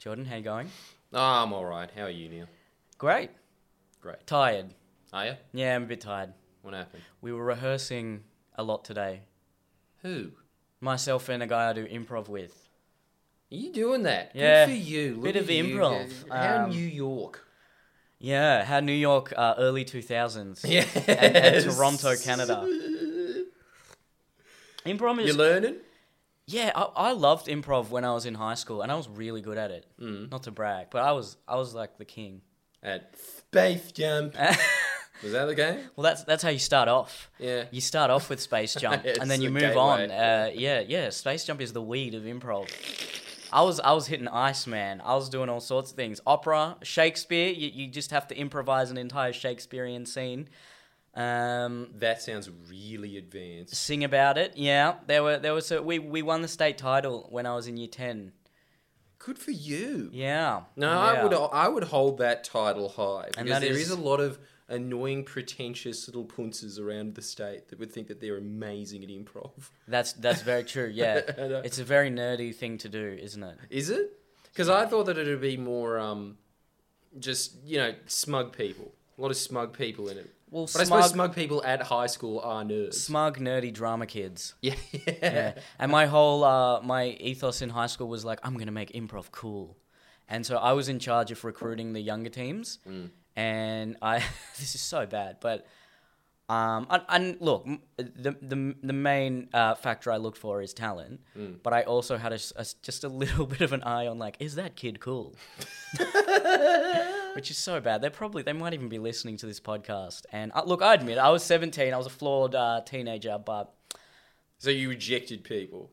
Jordan, how you going? Oh, I'm all right. How are you, Neil? Great. Great. Tired. Are you? Yeah, I'm a bit tired. What happened? We were rehearsing a lot today. Who? Myself and a guy I do improv with. Are you doing that? Yeah. Good for you. Look Bit of you. improv. How Um, New York. Yeah, how New York, uh, early 2000s. Yeah. And, and Toronto, Canada. Improv is. You learning? Yeah, I, I loved improv when I was in high school, and I was really good at it. Mm. Not to brag, but I was I was like the king. At Space Jump. Was that the game? well, that's that's how you start off. Yeah. You start off with Space Jump, and then you the move on. Uh, yeah, yeah. Space Jump is the weed of improv. I was I was hitting ice, man. I was doing all sorts of things. Opera, Shakespeare. You, you just have to improvise an entire Shakespearean scene. Um, That sounds really advanced. sing about it. Yeah, there were there was a, we we won the state title when I was in year ten. Good for you. Yeah. No, yeah. I would I would hold that title high because there is- is a lot of annoying, pretentious little punces around the state that would think that they're amazing at improv. That's that's very true. Yeah, it's a very nerdy thing to do, isn't it? Is it? Because I thought that it would be more, um, just you know, smug people. A lot of smug people in it. Well, But I smug, suppose smug people at high school are nerds. smug, nerdy drama kids. yeah. Yeah. And my whole uh, my ethos in high school was like, I'm gonna make improv cool, and so I was in charge of recruiting the younger teams, Mm. and I this is so bad, but. Um, and, and look, the, the, the main uh, factor I looked for is talent, Mm. but I also had a a just a little bit of an eye on like, is that kid cool? Which is so bad. They're probably they might even be listening to this podcast. And uh, look, I admit I was 17. I was a flawed uh, teenager, but So you rejected people,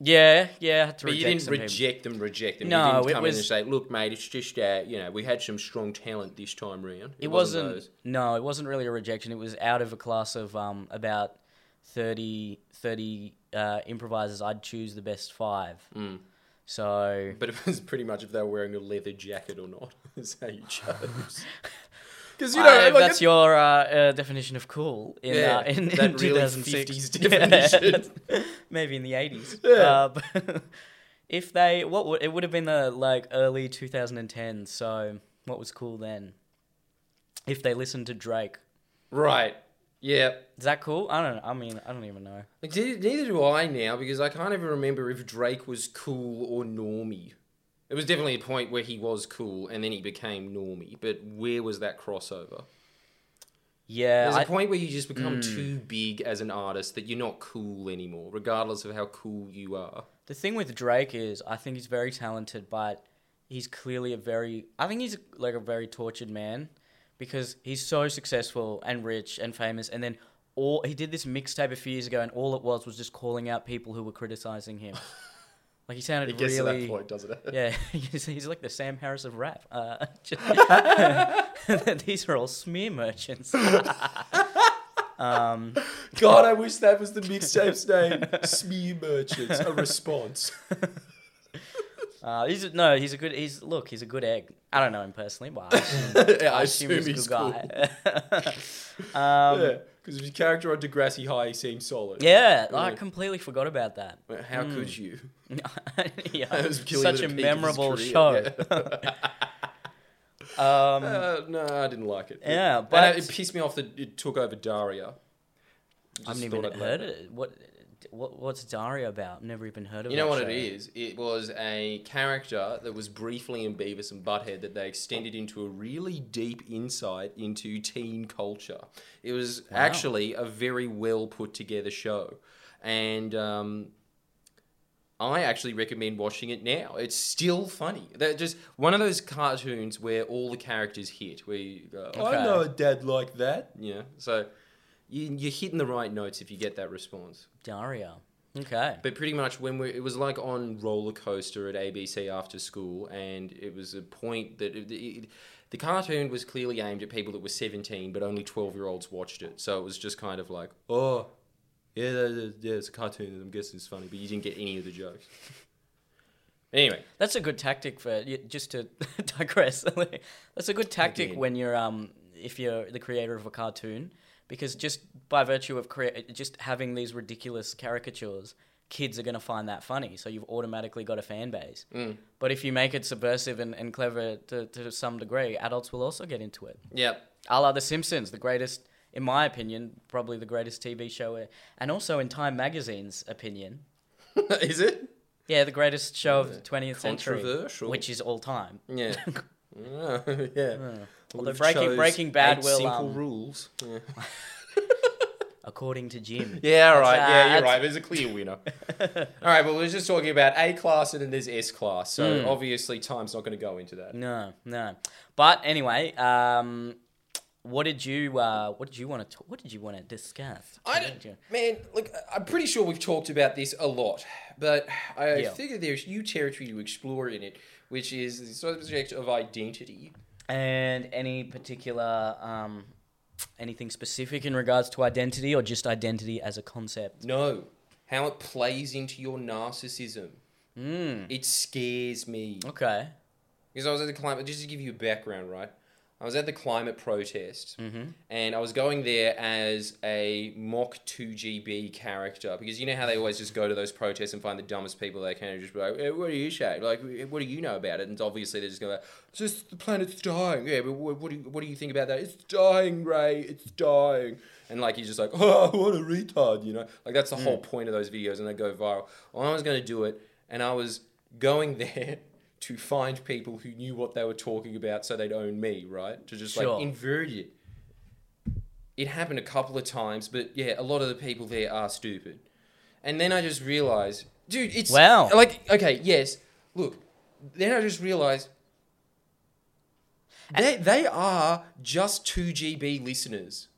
yeah, yeah, I had to but you didn't people. reject them. Reject them. No, you it didn't come in and was- say, "Look, mate, it's just uh, you know, we had some strong talent this time round." It wasn't wasn't. those. No, it wasn't really a rejection. It was out of a class of um, about 30, 30 uh, improvisers. I'd choose the best five. Mm. So But it was pretty much if they were wearing a leather jacket or not. Is how you chose. Because you know, I- like, that's your uh, uh, definition of cool in Yeah, uh, in, that in really 2006. 50s definition. Maybe in the 80s. Yeah. Uh, if they, what would it would have been the like early 2010. So what was cool then? If they listened to Drake, right. Yeah. is that cool? I don't. know. I mean, I don't even know. Like, neither do I now because I can't even remember if Drake was cool or normie. It was definitely a point where he was cool and then he became normie. But where was that crossover? Yeah, There's I- a point where you just become Mm. too big as an artist that you're not cool anymore, regardless of how cool you are. The thing with Drake is, I think he's very talented, but he's clearly a very. I think he's like a very tortured man, because he's so successful and rich and famous, and then all he did this mixtape a few years ago, and all it was was just calling out people who were criticizing him. like he sounded It gets to that point, doesn't it? Yeah, he's, he's like the Sam Harris of rap. Uh, just- these are all smear merchants. um, God, I wish that was the mixtape's name. Smear Merchants, a response. Uh, he's no, he's a good. He's look, he's a good egg. I don't know him personally, but I assume, yeah, I assume he's a good guy. um, Yeah, because his character on Degrassi High seems solid. yeah, I Yeah. completed forgot about that. But How could you? yeah, That was such a peak of his memorable career, show. um, Uh, no, I didn't like it. Yeah, And but- it pissed me off that it took over Daria. I haven't even thought I'd heard it. What, what, what's Daria about? Never even heard of. It. You know what show. it is? It was a character that was briefly in Beavis and Butthead that they extended into a really deep insight into teen culture. It was Wow. actually a very well put together show. And um, I actually recommend watching it now. It's still funny. They're just one of those cartoons where all the characters hit. Where you go, I know a dad like that. Yeah. So you, you're hitting the right notes if you get that response. Daria. Okay. But pretty much when we, it was like on roller coaster at ABC after school, and it was a point that it, it, the cartoon was clearly aimed at people that were seventeen, but only twelve year olds watched it. So it was just kind of like, oh, yeah, yeah, it's a cartoon, and I'm guessing it's funny, but you didn't get any of the jokes. anyway, That's a good tactic for just to digress. That's a good tactic Again. when you're um if you're the creator of a cartoon because just by virtue of crea- just having these ridiculous caricatures kids are going to find that funny. So you've automatically got a fan base. Mm. But if you make it subversive and, and clever to, to some degree, adults will also get into it. Yep. A la The Simpsons, the greatest, in my opinion, probably the greatest TV show, e- and also in Time Magazine's opinion. Is it? Yeah, the greatest show of the 20th century, Controversial. which is all time. Yeah. yeah. yeah. Although Breaking- Breaking Bad will, simple um, rules. Yeah. According to Jim. Yeah, all right. That's, uh, yeah, you're that's- right. There's a clear winner. all right, but we're just talking about A class and then there's S class. So Hmm. obviously, time's not going to go into that. No, no. But anyway, um, what did you uh, what did you want to what did you want to discuss? I don't, man, look, I'm pretty sure we've talked about this a lot, but I Yeah. figure there's new territory to explore in it, which is the subject of identity. And any particular um, anything specific in regards to identity or just identity as a concept? No, how it plays into your narcissism. Mm. It scares me. Okay. Because I was at the climate, just to give you a background, right? I was at the climate protest, Mm-hmm. and I was going there as a mock 2GB character. Because you know how they always just go to those protests and find the dumbest people they can and just be like, "Eh, what do you say? Like, what do you know about it? And obviously they're just going, it's just the planet's dying. Yeah, but what, what, do you, what do you think about that? It's dying, Ray. It's dying. And like, he's just like, oh, what a retard, you know? Like, that's the whole point of those videos, and they go viral. Well, I was going to do it, and I was going there to find people who knew what they were talking about so they'd own me, right? To just Sure. like invert it. It happened a couple of times, but yeah, a lot of the people there are stupid. And then I just realized, dude, it's Wow. like okay, yes. Look, then I just realized they they are just two GB listeners.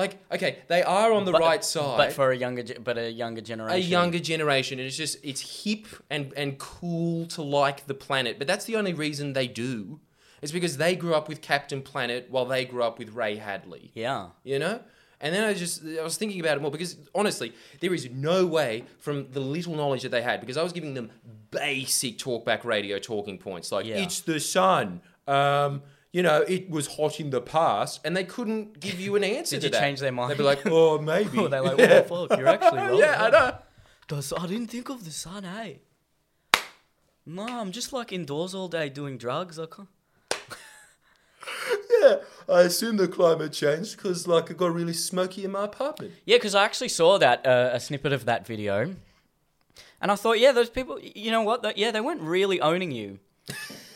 Like, okay, they are on the But- right side. But for a younger ge- but a younger generation, a younger generation. And it's just it's hip and and cool to like the planet. But that's the only reason they do. It's because they grew up with captain planet while they grew up with ray hadley. Yeah. you know? And then i just i was thinking about it more because honestly there is no way from the little knowledge that they had because i was giving them basic talkback radio talking points. Like Yeah. it's the sun. Um you know, it was hot in the past, and they couldn't give you an answer Did to you that. change their mind? They'd be like, "Oh, maybe." Oh, they're like, what the fuck? You're actually right. yeah, I know. Does I didn't think of the sun, hey. No, I'm just like indoors all day doing drugs. I can't. Yeah, I assume the climate changed because like it got really smoky in my apartment. Yeah, because I actually saw that uh, a snippet of that video, and I thought, yeah, those people. You know what? Yeah, they weren't really owning you.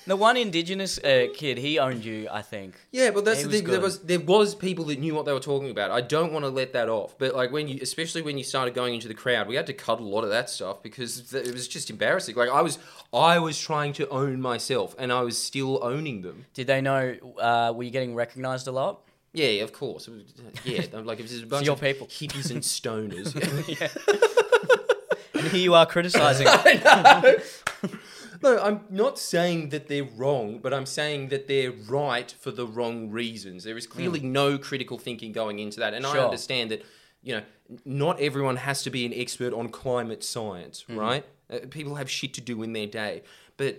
The one indigenous uh, kid, he owned you, I think. Yeah, but that's He the was thing. There good. was there was people that knew what they were talking about. I don't want to let that off. But like when you, especially when you started going into the crowd, we had to cut a lot of that stuff because th- it was just embarrassing. Like I was, I was trying to own myself, and I was still owning them. Did they know? Uh, were you getting recognized a lot? Yeah, of course. It was- Yeah, like if there's a bunch your of people. hippies and stoners. And here you are criticizing. No, I'm not saying that they're wrong, but I'm saying that they're right for the wrong reasons. There is clearly no critical thinking going into that. And I Hmm. Understand that, you know, not everyone has to be an expert on climate science, Hmm. right? Uh, people have shit to do in their day. But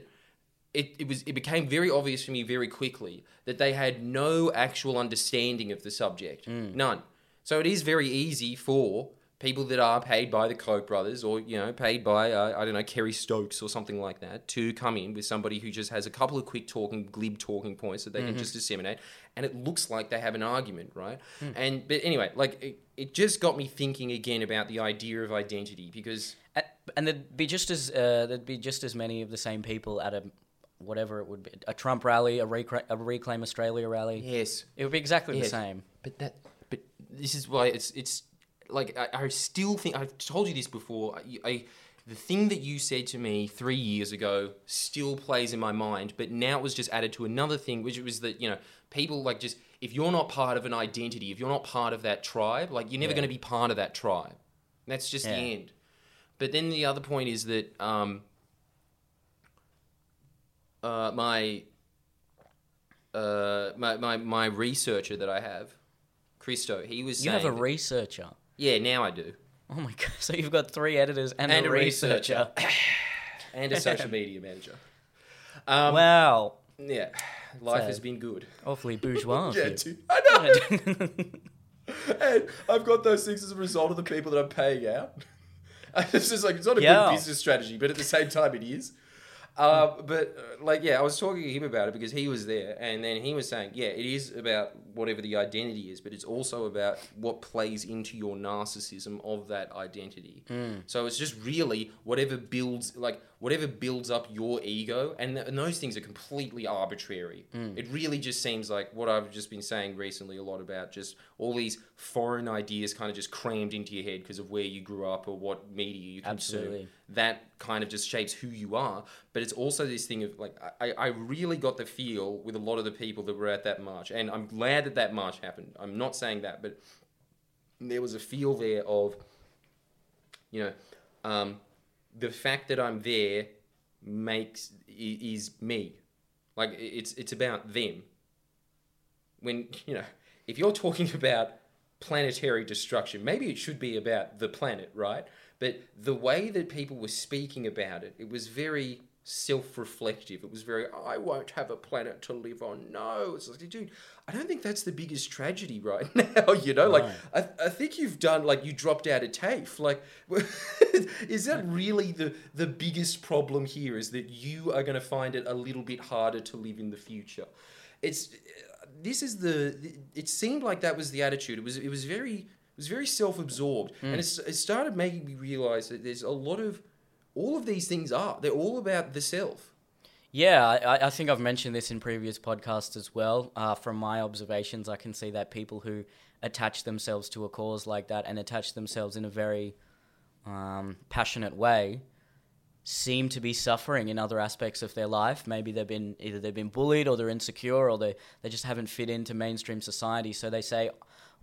it, it was it became very obvious for me very quickly that they had no actual understanding of the subject. None. So it is very easy for people that are paid by the Koch brothers or you know paid by uh, I don't know Kerry Stokes or something like that to come in with somebody who just has a couple of quick talking glib talking points that they can just disseminate and it looks like they have an argument right and but anyway like it, it just got me thinking again about the idea of identity because A- and there'd be just as uh, there'd be just as many of the same people at a whatever it would be a Trump rally, a, recra- a Reclaim Australia rally. yes It would be exactly Yes. the same. But that, but this is why it's it's like I, I still think I've told you this before. I, I the thing that you said to me three years ago still plays in my mind, but now it was just added to another thing, which was that you know people like just if you're not part of an identity, if you're not part of that tribe, like you're never Yeah. going to be part of that tribe. That's just the end. But then the other point is that um, uh, my, uh, my my my researcher that I have, Christo, he was You have a researcher. Yeah, now I do. Oh my god! So you've got three editors and, And a a researcher. and a social media manager. Um, wow, yeah, life So- has been good. awfully bourgeois. of Yeah, you. too. I know. and I've got those things as a result of the people that I'm paying out. it's just like it's not a Yeah. good business strategy, but at the same time, it is. Uh, but uh, like, yeah, I was talking to him about it because he was there, and then he was saying, yeah, it is about whatever the identity is, but it's also about what plays into your narcissism of that identity. So it's just really whatever builds, like whatever builds up your ego, and, th- and those things are completely arbitrary. It really just seems like what I've just been saying recently a lot about just all these foreign ideas kind of just crammed into your head because of where you grew up or what media you consume Absolutely. that kind of just shapes who you are. But it's also this thing of like I, I really got the feel with a lot of the people that were at that march, and I'm glad that that march happened. I'm not saying that, but there was a feel there of, you know, um, the fact that I'm there makes is me, like it's it's about them. When you know, if you're talking about planetary destruction, maybe it should be about the planet, right? But the way that people were speaking about it, it was very self-reflective. It was very, I won't have a planet to live on. No, it's like, dude, I don't think that's the biggest tragedy right now. You know, like I, I think you've done like you dropped out of TAFE. Like, is that really the the biggest problem here? Is that you are going to find it a little bit harder to live in the future? It's this is the it seemed like that was the attitude it was it was very it was very self-absorbed mm. and it's, it started making me realize that there's a lot of all of these things are they're all about the self Yeah, I, I think I've mentioned this in previous podcasts as well. Uh, from my observations, I can see that people who attach themselves to a cause like that and attach themselves in a very um, passionate way seem to be suffering in other aspects of their life. Maybe they've been either they've been bullied or they're insecure or they, they just haven't fit into mainstream society. So they say,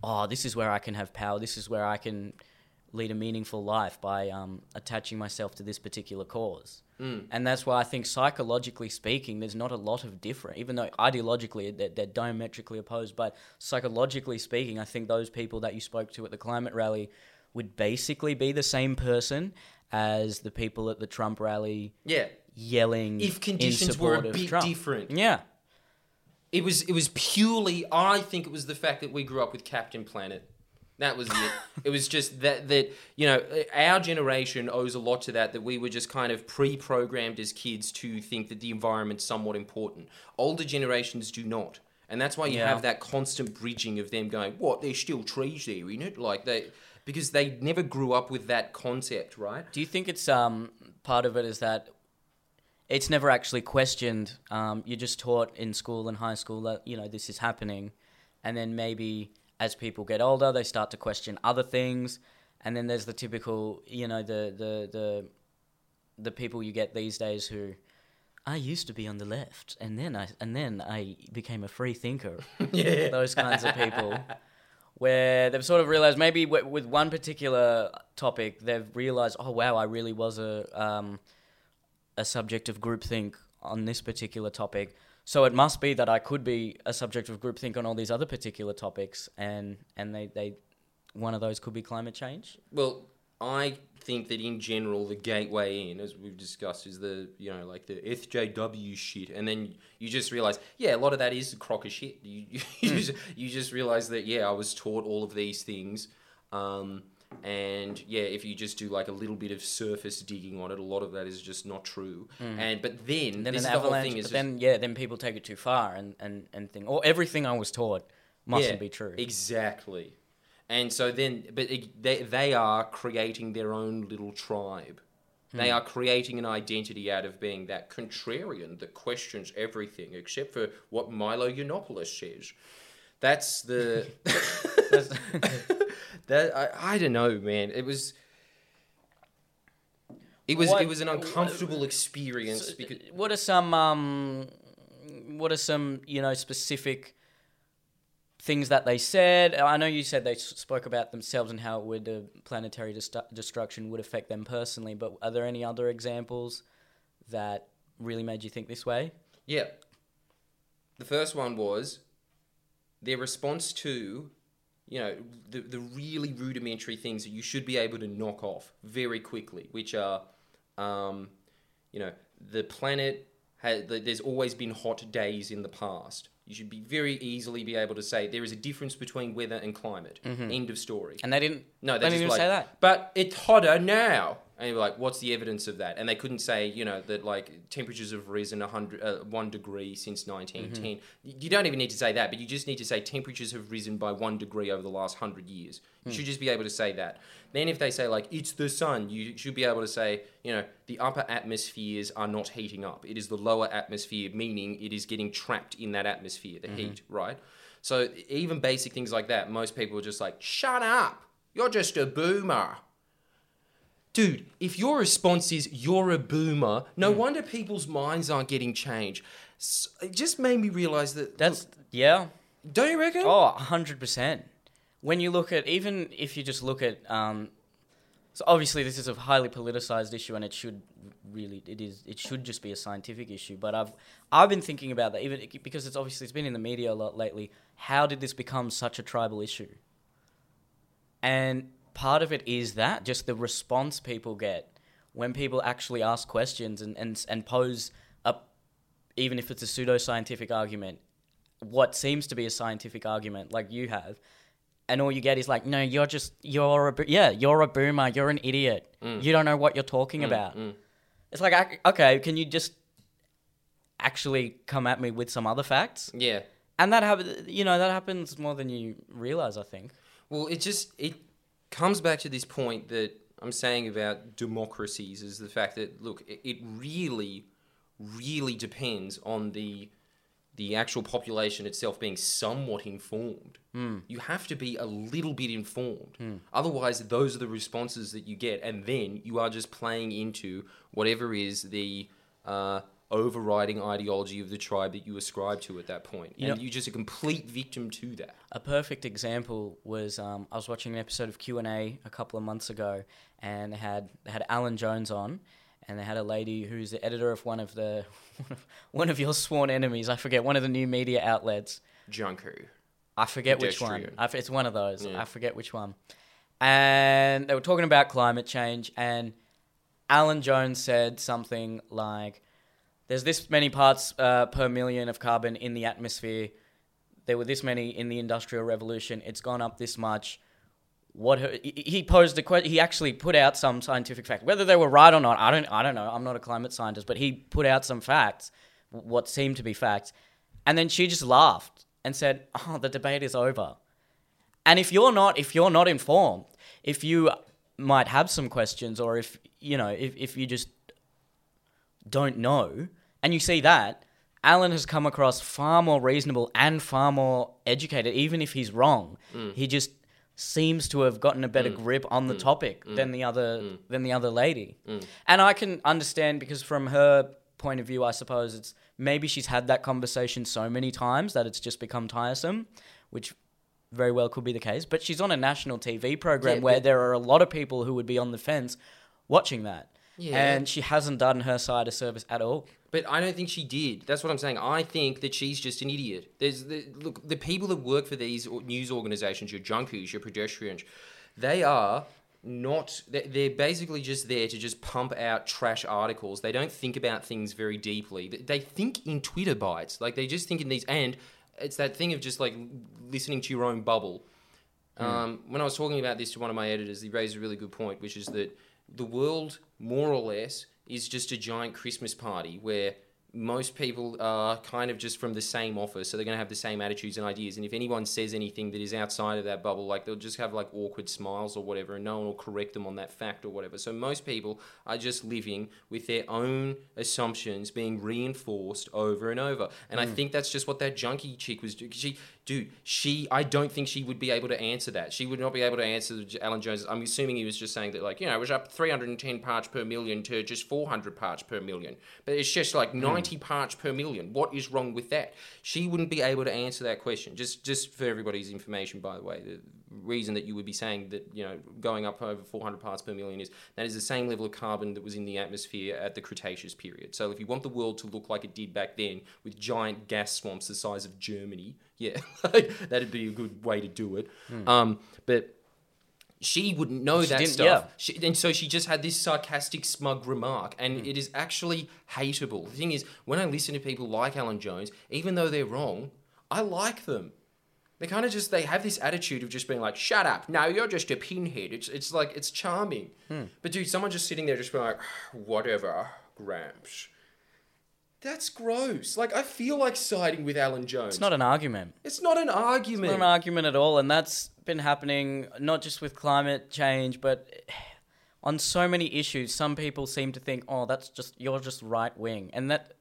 "Oh, this is where I can have power. This is where I can lead a meaningful life by um, attaching myself to this particular cause." And that's why I think psychologically speaking, there's not a lot of different. Even though ideologically they're, they're diametrically opposed, but psychologically speaking, I think those people that you spoke to at the climate rally would basically be the same person as the people at the Trump rally yeah yelling if in conditions were support a of bit Trump. different Yeah, it was it was purely i think it was the fact that we grew up with captain planet that was it. It was just that that you know our generation owes a lot to that that we were just kind of pre-programmed as kids to think that the environment's somewhat important. Older generations do not. And that's why you Yeah. have that constant bridging of them going what? There's still trees there in it? Like they because they never grew up with that concept right? Do you think it's um part of it is that it's never actually questioned? Um, you're just taught in school and high school that you know this is happening, and then maybe as people get older, they start to question other things, and then there's the typical you know the the the the people you get these days who. I used to be on the left, and then I and then I became a free thinker. yeah those kinds of people where they've sort of realized maybe w- with one particular topic they've realized oh wow i really was a um, a subject of groupthink on this particular topic so it must be that i could be a subject of groupthink on all these other particular topics and and they, they one of those could be climate change? Well, I think that in general, the gateway in, as we've discussed, is the you know like the SJW shit, and then you just realize, yeah, a lot of that is a crock of shit. You you, you, just, you just realize that yeah, I was taught all of these things, um, and yeah, if you just do like a little bit of surface digging on it, a lot of that is just not true. And but then, and then this an is the whole thing is then yeah then people take it too far and and and think or everything i was taught mustn't be true Exactly. And so then, but it, they, they are creating their own little tribe. They Hmm. are creating an identity out of being that contrarian that questions everything except for what Milo Yiannopoulos says. That's the. that I, I don't know, man. It was. It was What- it was an uncomfortable experience because what are some um what are some you know specific things that they said i know you said they s- spoke about themselves and how it would uh, planetary dest- destruction would affect them personally but are there any other examples that really made you think this way Yeah. The first one was their response to, you know, the, the really rudimentary things that you should be able to knock off very quickly, which are, um, you know, the planet, has, there's always been hot days in the past. You should be very easily be able to say there is a difference between weather and climate. End of story. And they didn't. No, they they didn't just even like, say that. But it's hotter now. And you're like, what's the evidence of that? And they couldn't say, you know, that like temperatures have risen a hundred, uh, one degree since 1910. Mm-hmm. You don't even need to say that, but you just need to say temperatures have risen by one degree over the last hundred years. You Hmm. should just be able to say that. Then if they say like it's the sun, you should be able to say, you know, the upper atmospheres are not heating up. It is the lower atmosphere, meaning it is getting trapped in that atmosphere, Mm-hmm. the heat, right? So even basic things like that, most people are just like, shut up. You're just a boomer. Dude, if your response is you're a boomer, no Hmm. wonder people's minds aren't getting changed. S it just made me realize that. That's yeah. don't you reckon? Oh, 100%. When you look at even if you just look at um, so obviously this is a highly politicized issue and it should really it is it should just be a scientific issue. But I've I've been thinking about that even because it's obviously it's been in the media a lot lately. How did this become such a tribal issue? And part of it is that just the response people get when people actually ask questions and and, and pose up even if it's a pseudo-scientific argument what seems to be a scientific argument like you have and all you get is like no you're just you're a yeah you're a boomer you're an idiot. Mm. You don't know what you're talking mm, about. Mm. it's like okay can you just actually come at me with some other facts? Yeah. and that happens you know that happens more than you realize i think. Well, it just it comes back to this point that I'm saying about democracies is the fact that look, it, really, really depends on the the actual population itself being somewhat informed. You have to be a little bit informed. Otherwise, those are the responses that you get, and then you are just playing into whatever is the uh, overriding ideology of the tribe that you ascribe to at that point, You and know- you're just a complete victim to that. A perfect example was um, I was watching an episode of Q and A a couple of months ago, and they had they had Alan Jones on, and they had a lady who's the editor of one of the one of your sworn enemies. I forget one of the new media outlets. Junkee. I forget which one. Pedestrian. I f it's one of those. Yeah. I forget which one. And they were talking about climate change, and Alan Jones said something like, "There's this many parts uh, per million of carbon in the atmosphere. There were this many in the Industrial Revolution. It's gone up this much." What he posed a question. He actually put out some scientific fact, whether they were right or not. I don't. I don't know. I'm not a climate scientist, but he put out some facts, what seemed to be facts, and then she just laughed and said, "Oh, the debate is over." And if you're not, if you're not informed, if you might have some questions, or if you know, if if you just don't know, and you see that, Alan has come across far more reasonable and far more educated, even if he's wrong. Mm. He just seems to have gotten a better mm. grip on the mm. topic than the other than the other lady. And I can understand because from her point of view, I suppose it's maybe she's had that conversation so many times that it's just become tiresome, which very well could be the case. But she's on a national TV program Yeah, where there are a lot of people who would be on the fence watching that. Yeah. And she hasn't done her side of service at all. But I don't think she did. That's what I'm saying. I think that she's just an idiot. There's the look the people that work for these news organizations, your Junkees, your pedestrians, they are not. they- They're basically just there to just pump out trash articles. They don't think about things very deeply. They- They think in Twitter bites. Like they just think in these, and it's that thing of just like listening to your own bubble. Um, when I was talking about this to one of my editors, he raised a really good point, which is that the world, more or less, is just a giant Christmas party where most people are kind of just from the same office, so they're going to have the same attitudes and ideas. And if anyone says anything that is outside of that bubble, like they'll just have like awkward smiles or whatever, and no one will correct them on that fact or whatever. So most people are just living with their own assumptions being reinforced over and over. And I mm. think that's just what that Junkee chick was doing. She, dude, she, I don't think she would be able to answer that. She would not be able to answer Alan Jones. I'm assuming he was just saying that, like, you know, it was up 310 parts per million to just 400 parts per million. But it's just like hmm. 90 parts per million. What is wrong with that? She wouldn't be able to answer that question. Just, just for everybody's information, by the way, the reason that you would be saying that, you know, going up over 400 parts per million is that is the same level of carbon that was in the atmosphere at the Cretaceous period. So if you want the world to look like it did back then, with giant gas swamps the size of Germany, yeah, that'd be a good way to do it. Um, but she wouldn't know She that stuff. yeah. She, and so she just had this sarcastic, smug remark, and Hmm. it is actually hateable. The thing is, when I listen to people like Alan Jones, even though they're wrong, I like them. They kind of just they have this attitude of just being like, "Shut up! No, you're just a pinhead." It's it's like it's charming. Hmm. But dude, someone just sitting there just being like, "Whatever, Gramps." That's gross. Like I feel like siding with Alan Jones. It's not an argument. It's not an argument. It's not an argument at all, and that's been happening not just with climate change, but on so many issues. Some people seem to think, "Oh, that's just you're just right wing," and that.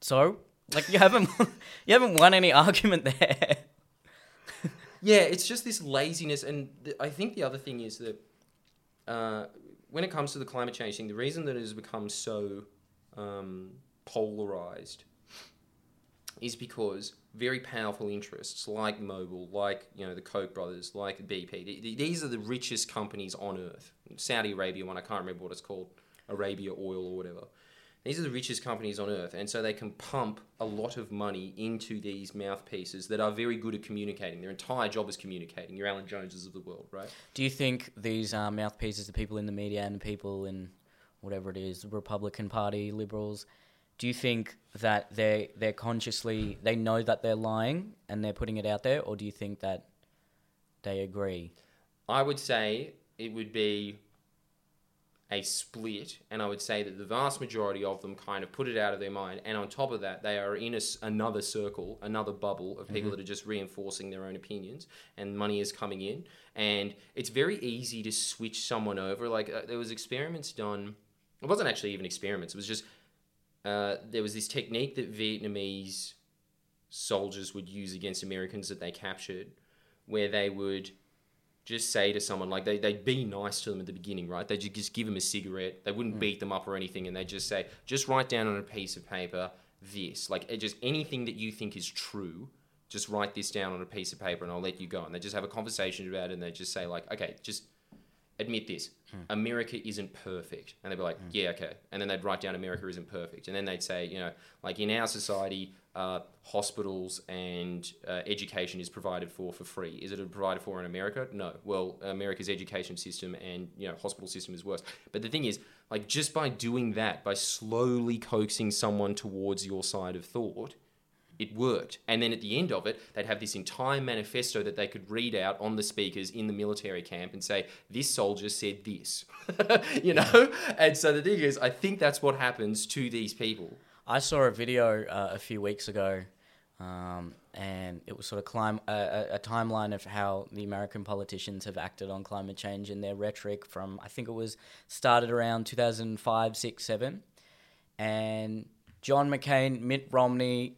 So, like, you haven't you haven't won any argument there. Yeah, it's just this laziness, and th- I think the other thing is that uh, when it comes to the climate change thing, the reason that it has become so um, polarized is because very powerful interests like Mobil, like you know the Koch brothers, like BP, th- th- these are the richest companies on earth. Saudi Arabia one, I can't remember what it's called, Arabia Oil or whatever. These are the richest companies on earth, and so they can pump a lot of money into these mouthpieces that are very good at communicating. Their entire job is communicating. Your Alan Joneses of the world, right? Do you think these uh, mouthpieces, the people in the media and the people in whatever it is, Republican Party, liberals, do you think that they they're consciously they know that they're lying and they're putting it out there, or do you think that they agree? I would say it would be a split, and I would say that the vast majority of them kind of put it out of their mind, and on top of that, they are in a another circle, another bubble of people that are just reinforcing their own opinions, and money is coming in, and it's very easy to switch someone over. Like uh, there was experiments done. It wasn't actually even experiments. It was just uh, there was this technique that Vietnamese soldiers would use against Americans that they captured, where they would just say to someone like they, they'd be nice to them at the beginning right? They'd just give them a cigarette. They wouldn't mm. beat them up or anything and they'd just say just write down on a piece of paper this like just anything that you think is true just write this down on a piece of paper and i'll let you go. And they just have a conversation about it and they just say like okay just admit this. Mm. America isn't perfect. And they'd be like mm. yeah okay. And then they'd write down america isn't perfect. And then they'd say you know like in our society uh, hospitals and uh, education is provided for for free is it provided for in america no well america's education system and you know hospital system is worse but the thing is like just by doing that by slowly coaxing someone towards your side of thought it worked. And then at the end of it, they'd have this entire manifesto that they could read out on the speakers in the military camp and say, This soldier said this. you know? And so the thing is, I think that's what happens to these people. I saw a video uh, a few weeks ago, um, and it was sort of climb a, a, a timeline of how the American politicians have acted on climate change and their rhetoric from I think it was started around 2005, 6, 7, and John McCain, Mitt Romney,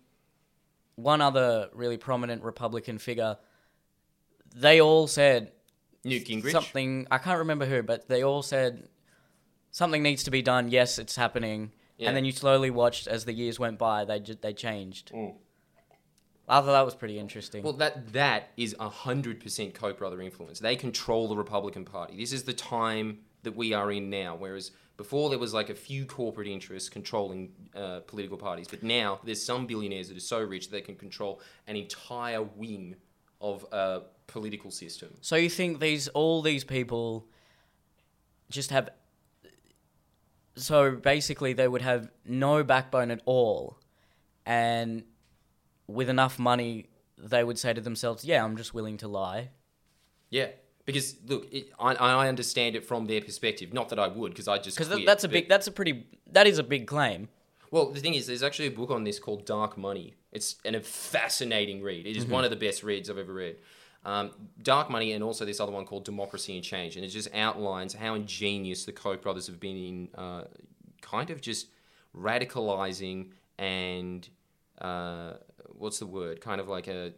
one other really prominent Republican figure. They all said Newt Gingrich. something. I can't remember who, but they all said something needs to be done. Yes, it's happening. Yeah. And then you slowly watched as the years went by. They ju- they changed. Mm. I thought that was pretty interesting. Well, that that is hundred percent Koch brother influence. They control the Republican Party. This is the time that we are in now. Whereas before there was like a few corporate interests controlling uh, political parties, but now there's some billionaires that are so rich they can control an entire wing of a political system. so you think these all these people just have? So basically, they would have no backbone at all, and with enough money, they would say to themselves, "Yeah, I'm just willing to lie." Yeah. Because look, it, I, I understand it from their perspective. Not that I would, because I just Because that's a big. That's a pretty. That is a big claim. Well, the thing is, there's actually a book on this called Dark Money. It's an, a fascinating read. It is mm-hmm. one of the best reads I've ever read. Um, Dark Money, and also this other one called Democracy in Chains, and it just outlines how ingenious the Koch brothers have been in uh, kind of just radicalizing and uh, what's the word? Kind of like a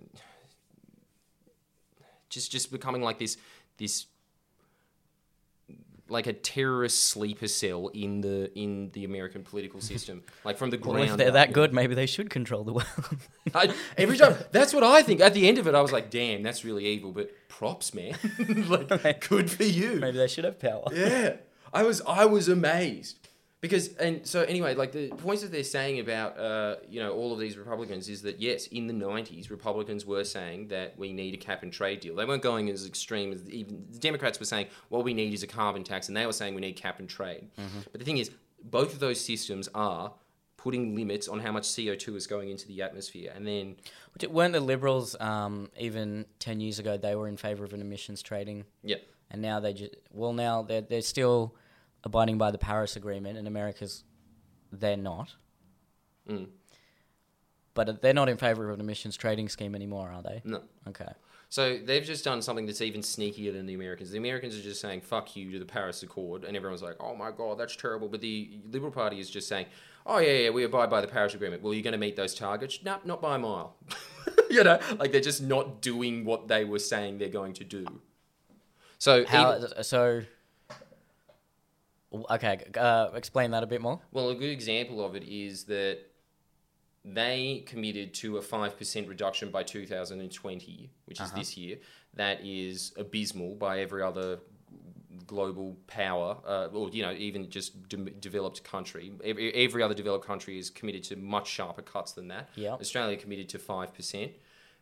just just becoming like this this like a terrorist sleeper cell in the in the American political system, like from the Well, ground. if they're up. that good, maybe they should control the world. I, every time, that's what I think. At the end of it, I was like, "Damn, that's really evil." But props, man. like, good for you. maybe they should have power. Yeah, I was I was amazed because and so anyway, like the points that they're saying about uh, you know all of these Republicans is that yes, in the '90s, Republicans were saying that we need a cap and trade deal. They weren't going as extreme as even the Democrats were saying. What we need is a carbon tax, and they were saying we need cap and trade. But the thing is, both of those systems are putting limits on how much CO2 is going into the atmosphere. And then, Which- Weren't the Liberals um, even ten years ago? They were in favour of an emissions trading, yeah, and now they just well now they're they're still abiding by the Paris Agreement, and America's they're not. Mm. But they're not in favour of an emissions trading scheme anymore, are they? no. Okay. So they've just done something that's even sneakier than the Americans. The Americans are just saying "fuck you" to the Paris Accord, and everyone's like, "Oh my god, that's terrible." But the Liberal Party is just saying, "Oh yeah, yeah, we abide by the Paris Agreement." Well, you're going to meet those targets? No, not by a mile. you know, like they're just not doing what they were saying they're going to do. So How even- so? Okay, uh, explain that a bit more. Well, a good example of it is that they committed to a 5% reduction by 2020, which is this year. That is abysmal by every other global power, uh, or, you know, even just de- developed country. Every, every other developed country is committed to much sharper cuts than that. Yep. Australia committed to 5%.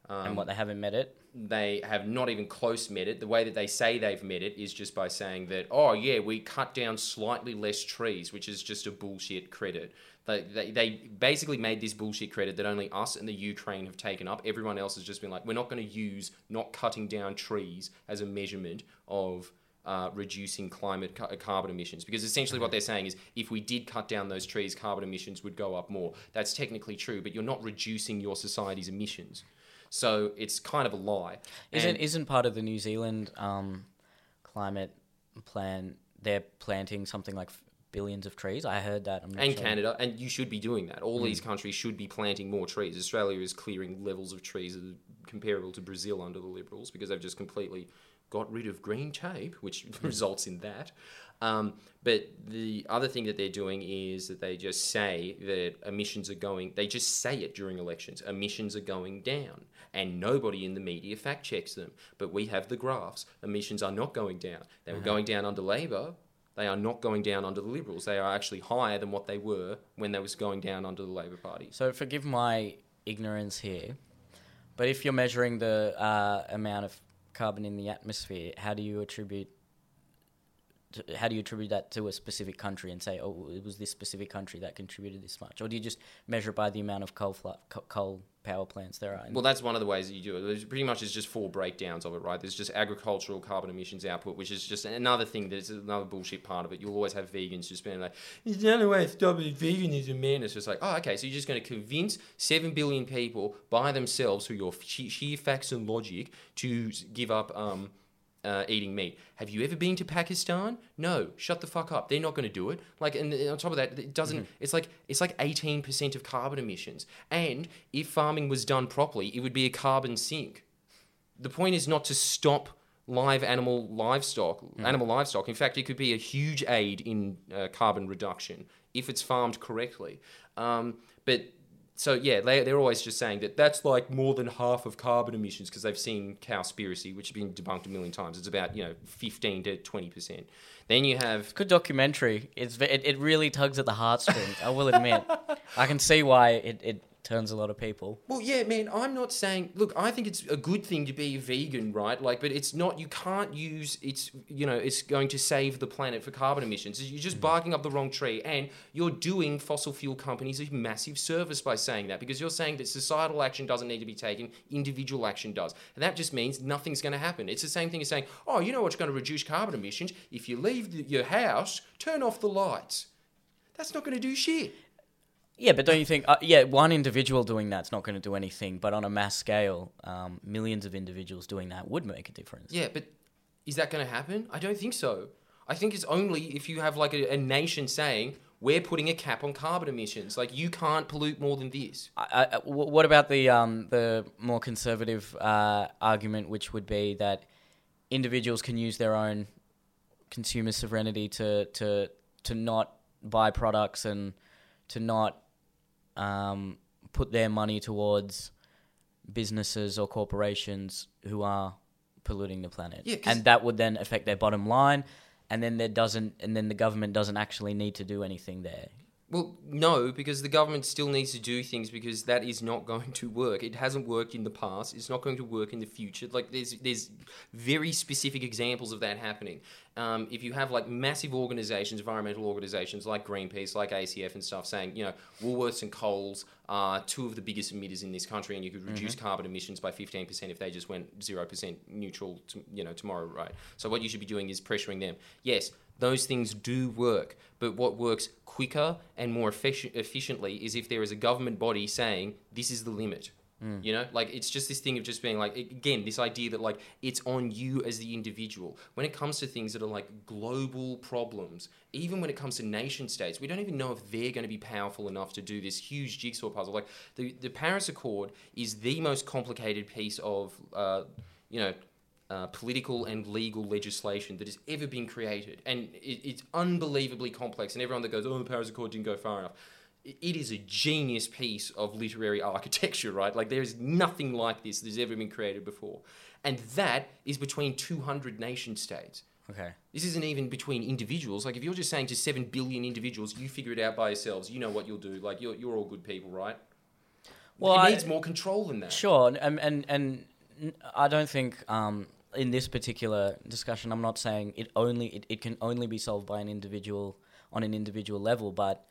Um, and what they haven't met it. they have not even close met it. The way that they say they've met it is just by saying that, oh, yeah, we cut down slightly less trees, which is just a bullshit credit. They, they, they basically made this bullshit credit that only us and the Ukraine have taken up. Everyone else has just been like, we're not going to use not cutting down trees as a measurement of. Uh, reducing climate ca- carbon emissions because essentially what they're saying is if we did cut down those trees carbon emissions would go up more that's technically true but you're not reducing your society's emissions so it's kind of a lie Isn't And- isn't part of the New Zealand um, climate plan? They're planting something like billions of trees. I heard that. And sure. Canada, and you should be doing that. All Hmm. these countries should be planting more trees. Australia is clearing levels of trees comparable to Brazil under the Liberals because they've just completely got rid of green tape, which Hmm. results in that. Um, but the other thing that they're doing is that they just say that emissions are going, they just say it during elections emissions are going down. And nobody in the media fact checks them. But we have the graphs. Emissions are not going down. They Uh-huh. were going down under Labor, they are not going down under the Liberals. They are actually higher than what they were when they was going down under the Labor Party. So forgive my ignorance here, but if you're measuring the uh, amount of carbon in the atmosphere, how do you attribute? How do you attribute that to a specific country and say, oh, it was this specific country that contributed this much, or do you just measure it by the amount of coal co- coal power plants there are? Well, that's one of the ways that you do it. There's pretty much is just four breakdowns of it, right? There's just agricultural carbon emissions output, which is just another thing that's another bullshit part of it. You'll always have vegans just being like, "It's the only way to stop it, veganism, man." It's just like, oh, okay, so you're just going to convince seven billion people by themselves through your she- sheer facts and logic to give up um, uh, eating meat. Have you ever been to Pakistan? No. Shut the fuck up. They're not going to do it. Like, and on top of that, it doesn't. It's like it's like eighteen percent of carbon emissions. And if farming was done properly, it would be a carbon sink. The point is not to stop live animal livestock, animal livestock. In fact, it could be a huge aid in uh, carbon reduction if it's farmed correctly. Um, but so yeah, they, they're always just saying that that's like more than half of carbon emissions because they've seen Cowspiracy, which has been debunked a million times. It's about you know fifteen to twenty percent. Then you have Good documentary. It's it, it really tugs at the heartstrings. I will admit. I can see why it, it turns a lot of people. Well, yeah, man, I'm not saying. Look, I think it's a good thing to be a vegan, right? Like, but it's not. You can't use. It's you know, it's going to save the planet for carbon emissions. You're just mm. barking up the wrong tree, and you're doing fossil fuel companies a massive service by saying that because you're saying that societal action doesn't need to be taken, individual action does, and that just means nothing's going to happen. It's the same thing as saying, oh, you know what's going to reduce carbon emissions? If you leave the, your house, turn off the lights. That's not going to do shit. Yeah, but don't you think? Uh, yeah, one individual doing that's not going to do anything, but on a mass scale, um, millions of individuals doing that would make a difference. Yeah, but is that going to happen? I don't think so. I think it's only if you have like a, a nation saying we're putting a cap on carbon emissions. Like you can't pollute more than this. I, I, w- what about the um, the more conservative uh, argument, which would be that individuals can use their own consumer sovereignty to to to not buy products and to not um, put their money towards businesses or corporations who are polluting the planet, Yeah, and that would then affect their bottom line, and then there doesn't, and then the government doesn't actually need to do anything there. Well, no, because the government still needs to do things because that is not going to work. It hasn't worked in the past. It's not going to work in the future. Like there's there's very specific examples of that happening. Um, if you have like massive organizations, environmental organizations like Greenpeace, like ACF and stuff, saying you know Woolworths and Coles are two of the biggest emitters in this country, and you could reduce mm-hmm. carbon emissions by fifteen percent if they just went zero percent neutral, to, you know, tomorrow, right? So what you should be doing is pressuring them. Yes, those things do work. But what works quicker and more effic- efficiently is if there is a government body saying, this is the limit. You know, like it's just this thing of just being like, again, this idea that like it's on you as the individual. When it comes to things that are like global problems, even when it comes to nation states, we don't even know if they're going to be powerful enough to do this huge jigsaw puzzle. Like the, the Paris Accord is the most complicated piece of, uh, you know, uh, political and legal legislation that has ever been created. And it, it's unbelievably complex. And everyone that goes, oh, the Paris Accord didn't go far enough. It, is a genius piece of literary architecture, right? Like, there is nothing like this that's ever been created before. And that is between 200 nation states. Okay. This isn't even between individuals. Like, if you're just saying to 7 billion individuals, you figure it out by yourselves, you know what you'll do. Like, you're, you're all good people, right? Well, it I- needs more control than that. Sure, and and and I don't think um, in this particular discussion, I'm not saying it only it, it can only be solved by an individual on an individual level, but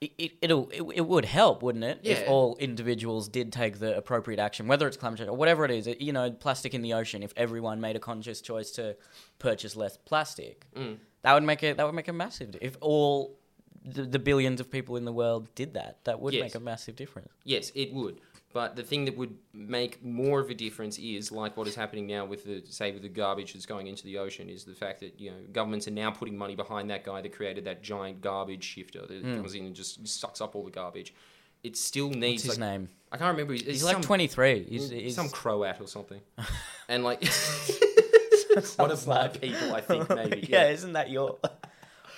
it, it'll it, it would help, wouldn't it, if all individuals did take the appropriate action, whether it's climate change or whatever it is. You know, plastic in the ocean. If everyone made a conscious choice to purchase less plastic, Mm. that would make it that would make a massive. If all the, the billions of people in the world did that, that would Yes. make a massive difference. Yes, it would. But the thing that would make more of a difference is like what is happening now with the say with the garbage that's going into the ocean is the fact that you know governments are now putting money behind that guy that created that giant garbage shifter that comes in and just sucks up all the garbage. It still needs What's his like name? I can't remember. He's, He's like 23. He's, he's some Croat or something, and like one of my people, I think maybe. yeah, Yeah, isn't that your?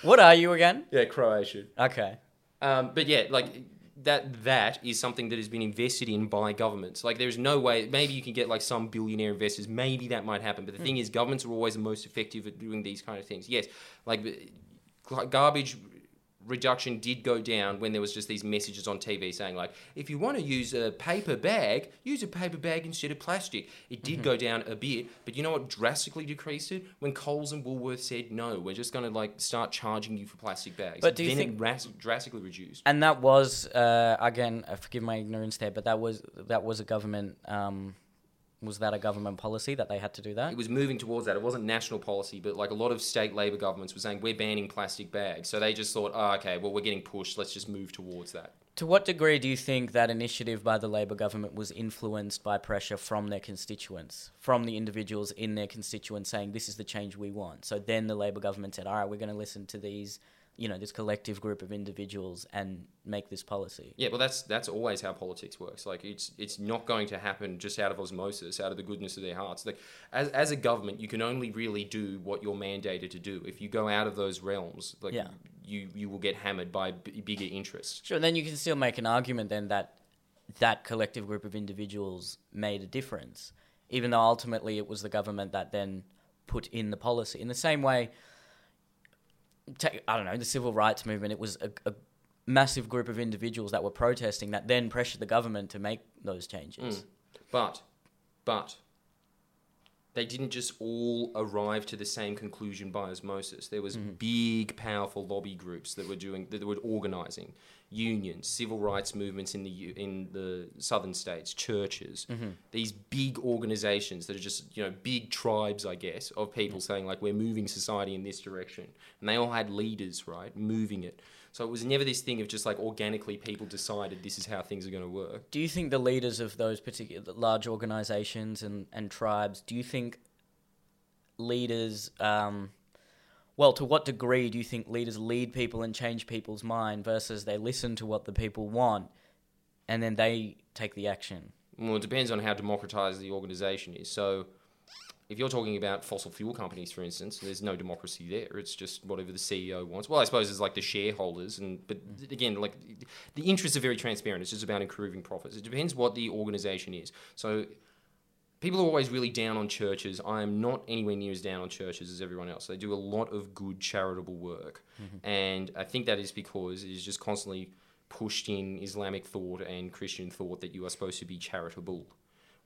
what are you again? yeah, Croatian. Okay. Um, but yeah, like that that is something that has been invested in by governments. Like there's no way maybe you can get like some billionaire investors, maybe that might happen. But the hmm. thing is governments are always the most effective at doing these kind of things. Yes, like garbage reduction did go down when there was just these messages on TV saying like if you want to use a paper bag, use a paper bag instead of plastic. It did go down a bit, but you know what drastically decreased it? When Coles and Woolworths said no, we're just going to like start charging you for plastic bags. But do you then think- it ras- drastically reduced? And that was uh, again, uh, forgive my ignorance there, but that was that was a government. Um, was that a government policy that they had to do that? It was moving towards that. It wasn't national policy, but like a lot of state labor governments were saying we're banning plastic bags. So they just thought, oh, okay, well we're getting pushed. Let's just move towards that. To what degree do you think that initiative by the Labor government was influenced by pressure from their constituents, from the individuals in their constituents saying this is the change we want? So then the Labor government said, all right, we're going to listen to these, you know, this collective group of individuals and make this policy. Yeah, well, that's that's always how politics works. Like it's it's not going to happen just out of osmosis, out of the goodness of their hearts. Like as as a government, you can only really do what you're mandated to do. If you go out of those realms, like Yeah. you you will get hammered by b- bigger interests. Sure, and then you can still make an argument then that that collective group of individuals made a difference, even though ultimately it was the government that then put in the policy. In the same way, I don't know, the civil rights movement, it was a, a massive group of individuals that were protesting that then pressured the government to make those changes. Mm. But, but, they didn't just all arrive to the same conclusion by osmosis. There was mm-hmm. big, powerful lobby groups that were doing that were organizing unions, civil rights movements in the in the southern states, churches. These big organizations that are just you know big tribes, I guess, of people saying like we're moving society in this direction, and they all had leaders, right, moving it. So it was never this thing of just like organically people decided this is how things are going to work. Do you think the leaders of those particular large organizations and, and tribes, do you think leaders, um, well, to what degree do you think leaders lead people and change people's mind versus they listen to what the people want and then they take the action? Well, it depends on how democratized the organization is. So, if you're talking about fossil fuel companies, for instance, there's no democracy there. It's just whatever the CEO wants. Well, I suppose it's like the shareholders, and but mm. again, like the interests are very transparent. It's just about improving profits. It depends what the organization is. So, people are always really down on churches. I am not anywhere near as down on churches as everyone else. They do a lot of good charitable work, mm-hmm. and I think that is because it is just constantly pushed in Islamic thought and Christian thought that you are supposed to be charitable,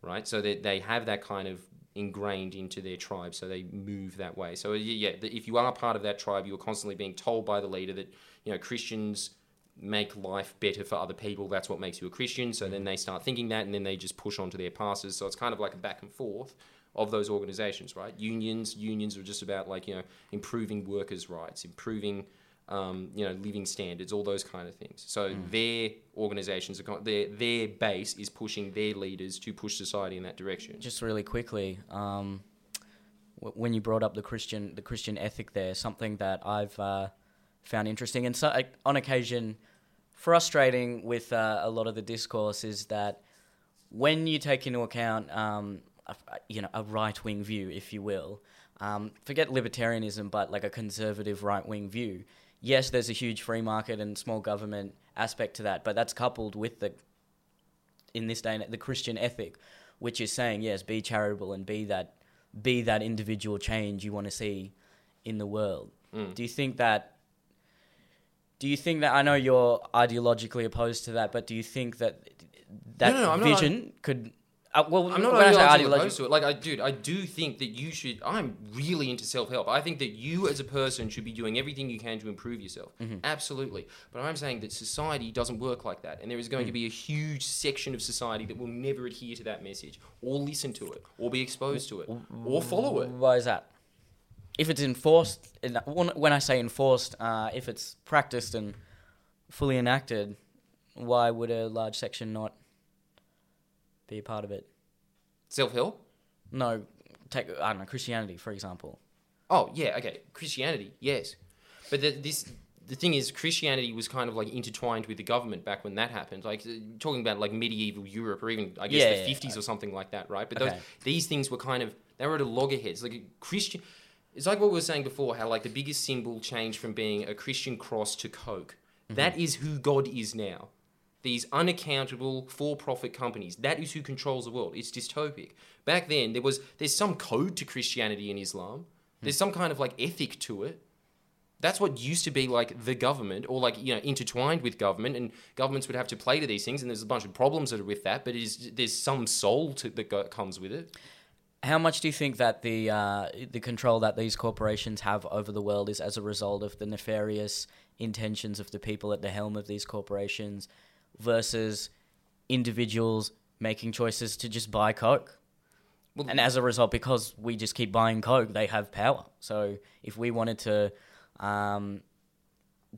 right? So that they have that kind of ingrained into their tribe, so they move that way. So yeah, yeah, if you are part of that tribe, you are constantly being told by the leader that you know Christians make life better for other people. That's what makes you a Christian. So then they start thinking that, and then they just push on to their pastors. So it's kind of like a back and forth of those organizations, right? Unions, unions are just about like you know improving workers' rights, improving um, you know living standards, all those kind of things. So their organizations are their their base is pushing their leaders to push society in that direction. Just really quickly, um, w- when you brought up the Christian the Christian ethic, there something that I've uh, found interesting and so, like, on occasion frustrating with uh, a lot of the discourse is that when you take into account, um, a, you know, a right wing view, if you will, um, forget libertarianism, but like a conservative right wing view. Yes, there's a huge free market and small government aspect to that, but that's coupled with the, in this day, and the Christian ethic, which is saying yes, be charitable and be that, be that individual change you want to see in the world. Mm. Do you think that? Do you think that I know you're ideologically opposed to that, but do you think that that No, no, not- vision could? Uh, well, I'm not when I say ideologically opposed to it. Like, I, dude, I do think that you should. I'm really into self help. I think that you, as a person, should be doing everything you can to improve yourself. Mm-hmm. Absolutely. But I'm saying that society doesn't work like that, and there is Mm. going to be a huge section of society that will never adhere to that message, or listen to it, or be exposed to it, or follow it. Why is that? If it's enforced, when I say enforced, uh, if it's practiced and fully enacted, why would a large section not be a part of it? Self help. No, take I don't know Christianity for example. Oh yeah, okay. Christianity, yes, but the, this the thing is, Christianity was kind of like intertwined with the government back when that happened. Like uh, talking about like medieval Europe or even I guess Yeah, the yeah, fifties or something like that, right? But Okay. those these things were kind of they were at a loggerheads. Like Christian, it's like what we were saying before, how like the biggest symbol changed from being a Christian cross to Coke. Mm-hmm. That is who God is now. These unaccountable for-profit companies. That is who controls the world. It's dystopic. Back then, there was there's some code to Christianity and Islam. There's some kind of like ethic to it. That's what used to be like the government, or like you know intertwined with government, and governments would have to play to these things. And there's a bunch of problems that are with that, but it is, there's some soul to, that go, comes with it. How much do you think that the uh, the control that these corporations have over the world is as a result of the nefarious intentions of the people at the helm of these corporations versus individuals making choices to just buy Coke? Well- and as a result, because we just keep buying Coke, they have power. So if we wanted to um,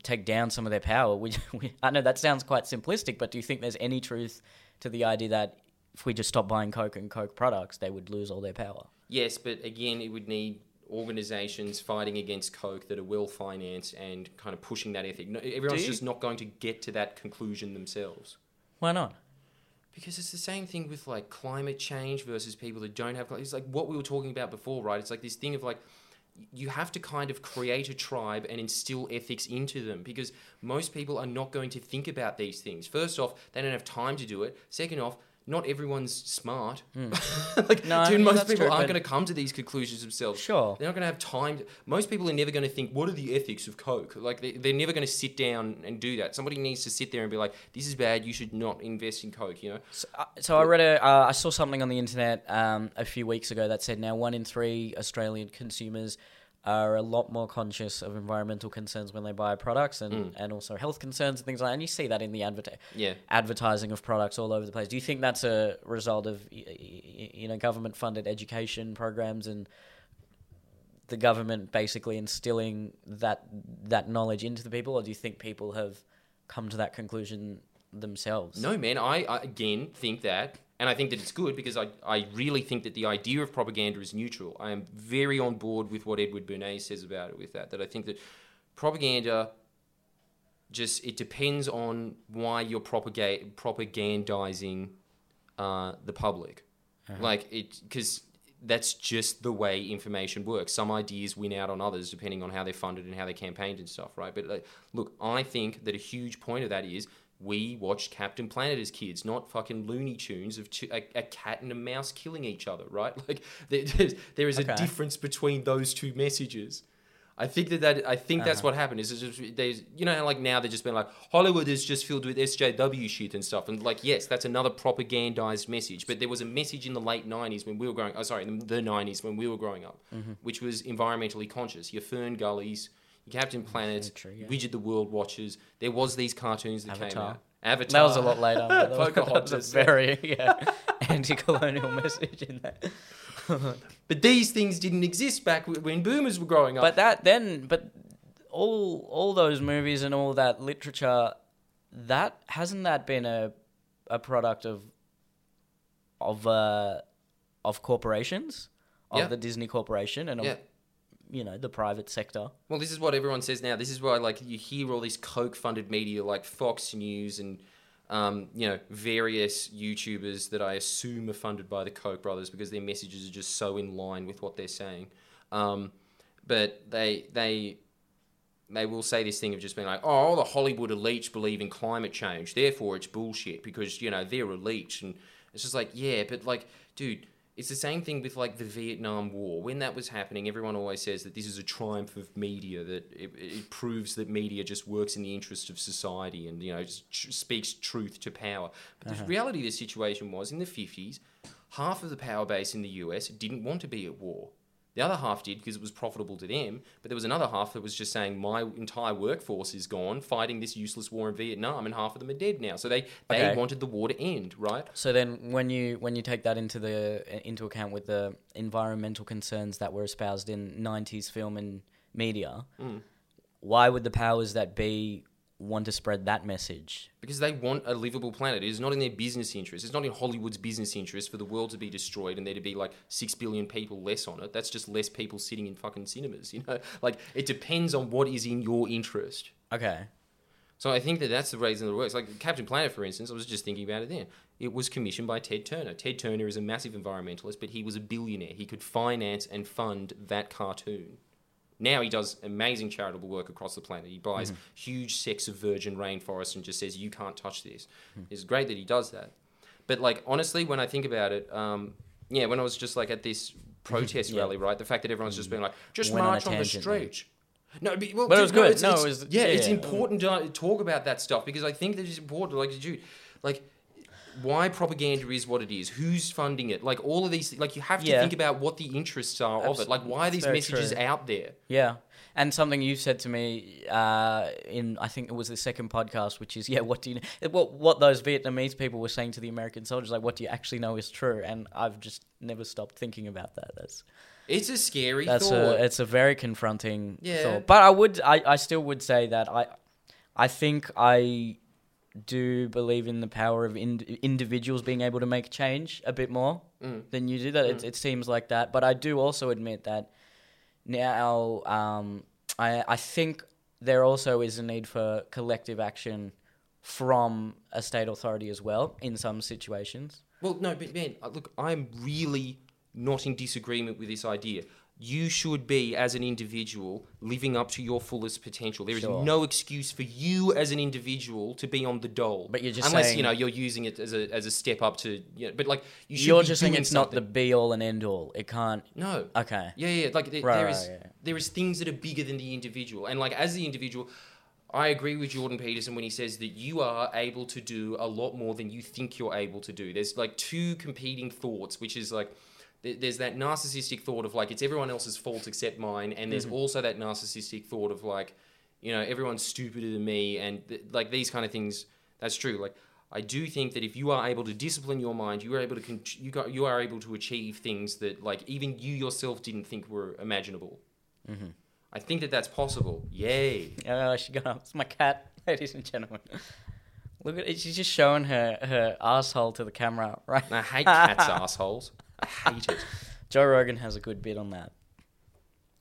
take down some of their power, we, we, I know that sounds quite simplistic, but do you think there's any truth to the idea that if we just stop buying Coke and Coke products, they would lose all their power? Yes, but again, it would need organizations fighting against Coke that are well financed and kind of pushing that ethic. No, everyone's just not going to get to that conclusion themselves. Why not? Because it's the same thing with like climate change versus people that don't have. It's like what we were talking about before, right? It's like this thing of like you have to kind of create a tribe and instill ethics into them because most people are not going to think about these things. First off, they don't have time to do it. Second off, not everyone's smart. like, No, dude, most people true, aren't going to come to these conclusions themselves. Sure. They're not going to have time. To, most people are never going to think, what are the ethics of Coke? Like, they, they're never going to sit down and do that. Somebody needs to sit there and be like, this is bad. You should not invest in Coke, you know? So, uh, so I read a, uh, I saw something on the internet um, a few weeks ago that said now one in three Australian consumers are a lot more conscious of environmental concerns when they buy products and, mm. and also health concerns and things like that. And you see that in the adver- Yeah. advertising of products all over the place. Do you think that's a result of you know government funded education programs and the government basically instilling that that knowledge into the people, or do you think people have come to that conclusion themselves? No, man. I, I again think that, and I think that it's good because I, I really think that the idea of propaganda is neutral. I am very on board with what Edward Bernays says about it. With that, that I think that propaganda just it depends on why you're propaga- propagandizing uh, the public. Like it because that's just the way information works. Some ideas win out on others depending on how they're funded and how they're campaigned and stuff, right? But like, look, I think that a huge point of that is We watched Captain Planet as kids, not fucking Looney Tunes of two, a, a cat and a mouse killing each other, right? Like there, there is Okay. a difference between those two messages. I think that, that I think that's Uh-huh. what happened. Is just there's you know like now they're just been like Hollywood is just filled with SJW shit and stuff, and like yes, that's another propagandized message. But there was a message in the late '90s when we were growing. Oh, sorry, the, the '90s when we were growing up, Mm-hmm. which was environmentally conscious. Your Fern Gullies, Captain Planet, true, yeah. Widget the World Watchers. There was these cartoons that came Avatar. out. Avatar. That was a lot later. but that was- that was Pocahontas. a very yeah, anti-colonial message in that. But these things didn't exist back when boomers were growing up. But that then, but all all those movies and all that literature, that hasn't that been a a product of of uh of corporations, of Yeah. the Disney Corporation, and of yeah. You know the private sector. Well, this is what everyone says now. This is why, like, you hear all these Koch-funded media, like Fox News and, um, you know, various YouTubers that I assume are funded by the Koch brothers because their messages are just so in line with what they're saying. Um, but they they they will say this thing of just being like, oh, all the Hollywood elites believe in climate change, therefore it's bullshit because you know they're elites, and it's just like, yeah, but like, dude. It's the same thing with like the Vietnam War. When that was happening, everyone always says that this is a triumph of media. That it, it proves that media just works in the interest of society and you know tr- speaks truth to power. But the uh-huh. reality of the situation was in the fifties, half of the power base in the US didn't want to be at war. The other half did because it was profitable to them, but there was another half that was just saying my entire workforce is gone fighting this useless war in Vietnam, and half of them are dead now. So they they Okay. wanted the war to end, right? So then, when you when you take that into the into account with the environmental concerns that were espoused in '90s film and media, Mm. why would the powers that be want to spread that message? Because they want a livable planet. It is not in their business interest. It's not in Hollywood's business interest for the world to be destroyed and there to be like six billion people less on it. That's just less people sitting in fucking cinemas. You know, like it depends on what is in your interest. Okay. So I think that that's the reason it works. Like Captain Planet, for instance, I was just thinking about it then. It was commissioned by Ted Turner. Ted Turner is a massive environmentalist, but he was a billionaire. He could finance and fund that cartoon. Now he does amazing charitable work across the planet. He buys mm-hmm. huge sects of virgin rainforest and just says, "You can't touch this." Mm-hmm. It's great that he does that. But like honestly, when I think about it, um, yeah, when I was just like at this protest Yeah. rally, right? The fact that everyone's just mm. been like, "Just Went march on, the tangent there. street." No, but, well, But it was no, good. It's, No, it's- it was- yeah, it's important to talk about that stuff because I think that it's important. Like, dude, like why propaganda is what it is, who's funding it, like all of these, like you have to Yeah. think about what the interests are of it. Like, why are these very messages true. out there? Yeah. And something you said to me uh, in, I think it was the second podcast, which is, yeah, what do you know? What, what those Vietnamese people were saying to the American soldiers, like, what do you actually know is true? And I've just never stopped thinking about that. That's It's a scary that's thought. a it's a very confronting Yeah. thought. But I would I, I still would say that I I think I do believe in the power of in, individuals being able to make change a bit more Mm. than you do. That it, it seems like that, but I do also admit that now um, I I think there also is a need for collective action from a state authority as well in some situations. Well, no, but man, uh, look, I'm really not in disagreement with this idea. You should be, as an individual, living up to your fullest potential. There is Sure. no excuse for you as an individual to be on the dole. But you're just unless saying- you know you're using it as a as a step up to. You know, but like you should You're be just saying it's not the be all and end all. It can't. no. Okay. Yeah, yeah. Like there, Right, there right, is yeah. there is things that are bigger than the individual, and like as the individual, I agree with Jordan Peterson when he says that you are able to do a lot more than you think you're able to do. There's like two competing thoughts, which is like there's that narcissistic thought of like it's everyone else's fault except mine, and there's mm-hmm. also that narcissistic thought of like you know everyone's stupider than me, and th- like these kind of things. That's true. Like I do think that if you are able to discipline your mind, you are able to con- you got you are able to achieve things that like even you yourself didn't think were imaginable. Mm-hmm. I think that that's possible. Yay! Oh, she got up. It's my cat, ladies and gentlemen. Look at it. She's just showing her, her asshole to the camera, right? I hate cats assholes. I hate it. Joe Rogan has a good bit on that.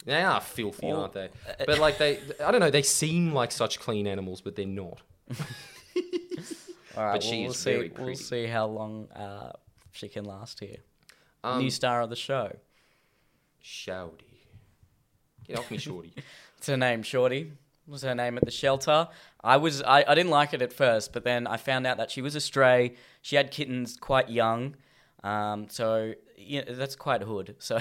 They are filthy, Well, aren't they? But like they, I don't know. They seem like such clean animals, but they're not. All right, But she well, we'll is see. very We'll see how long uh, she can last here. Um, New star of the show. Shorty. Get off me, shorty. It's her name, Shorty. was her name at the shelter. I was I, I didn't like it at first, but then I found out that she was a stray. She had kittens quite young, um, so yeah, that's quite hood. So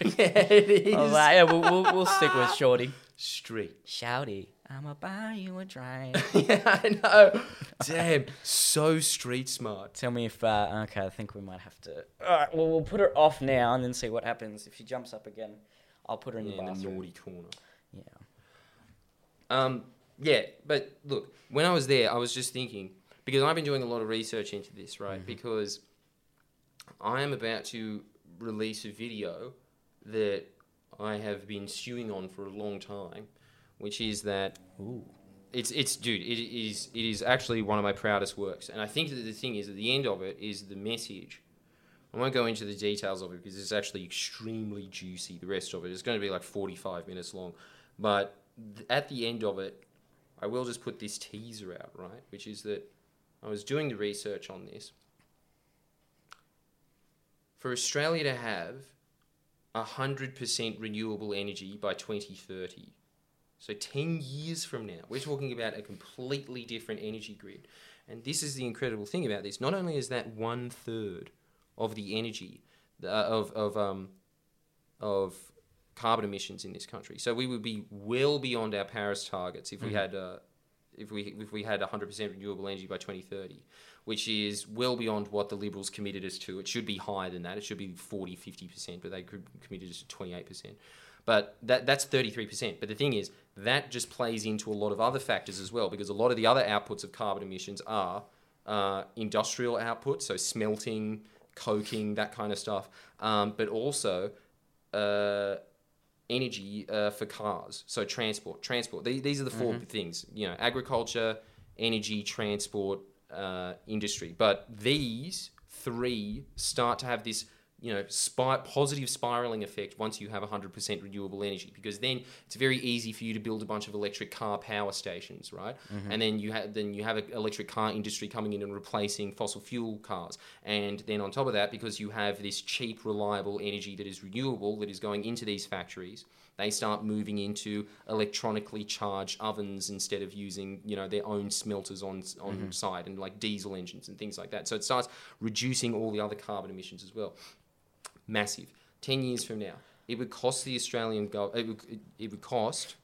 yeah, it I was like, yeah, we'll, we'll, we'll stick with Shorty. Street. Shouty, I'ma buy you a drink. yeah, I know. Damn, so street smart. Tell me if uh, okay. I think we might have to. All right, well we'll put her off now and then see what happens. If she jumps up again, I'll put her in Yeah, the in the bathroom. naughty corner. Yeah. Um, yeah, but look, when I was there, I was just thinking because I've been doing a lot of research into this, right? Because I am about to release a video that I have been stewing on for a long time, which is that Ooh. it's it's dude, it is it is actually one of my proudest works, and I think that the thing is at the end of it is the message. I won't go into the details of it because it's actually extremely juicy. The rest of it is going to be like forty-five minutes long, but th- at the end of it, I will just put this teaser out, right? Which is that I was doing the research on this. For Australia to have 100% renewable energy by 2030, so 10 years from now, we're talking about a completely different energy grid. And this is the incredible thing about this. Not only is that one third of the energy uh, of, of, um, of carbon emissions in this country, so we would be well beyond our Paris targets if we had uh, if we if we had 100% renewable energy by 2030, which is well beyond what the Liberals committed us to. It should be higher than that. It should be 40, 50%, but they committed us to 28%. But that that's 33%. But the thing is, that just plays into a lot of other factors as well, because a lot of the other outputs of carbon emissions are uh, industrial output, so smelting, coking, that kind of stuff, um, but also uh, energy uh, for cars. So transport, transport. These, these are the 4 things. You know, agriculture, energy, transport, uh, industry. But these three start to have this, you know, spy, positive spiraling effect once you have 100% renewable energy, because then it's very easy for you to build a bunch of electric car power stations, right? Mm-hmm. And then you have then you have an electric car industry coming in and replacing fossil fuel cars, and then on top of that, because you have this cheap, reliable energy that is renewable that is going into these factories, they start moving into electronically charged ovens instead of using you know their own smelters on on mm-hmm. site and like diesel engines and things like that. So it starts reducing all the other carbon emissions as well. Massive. Ten years from now, it would cost the Australian gov- it would, it, it would cost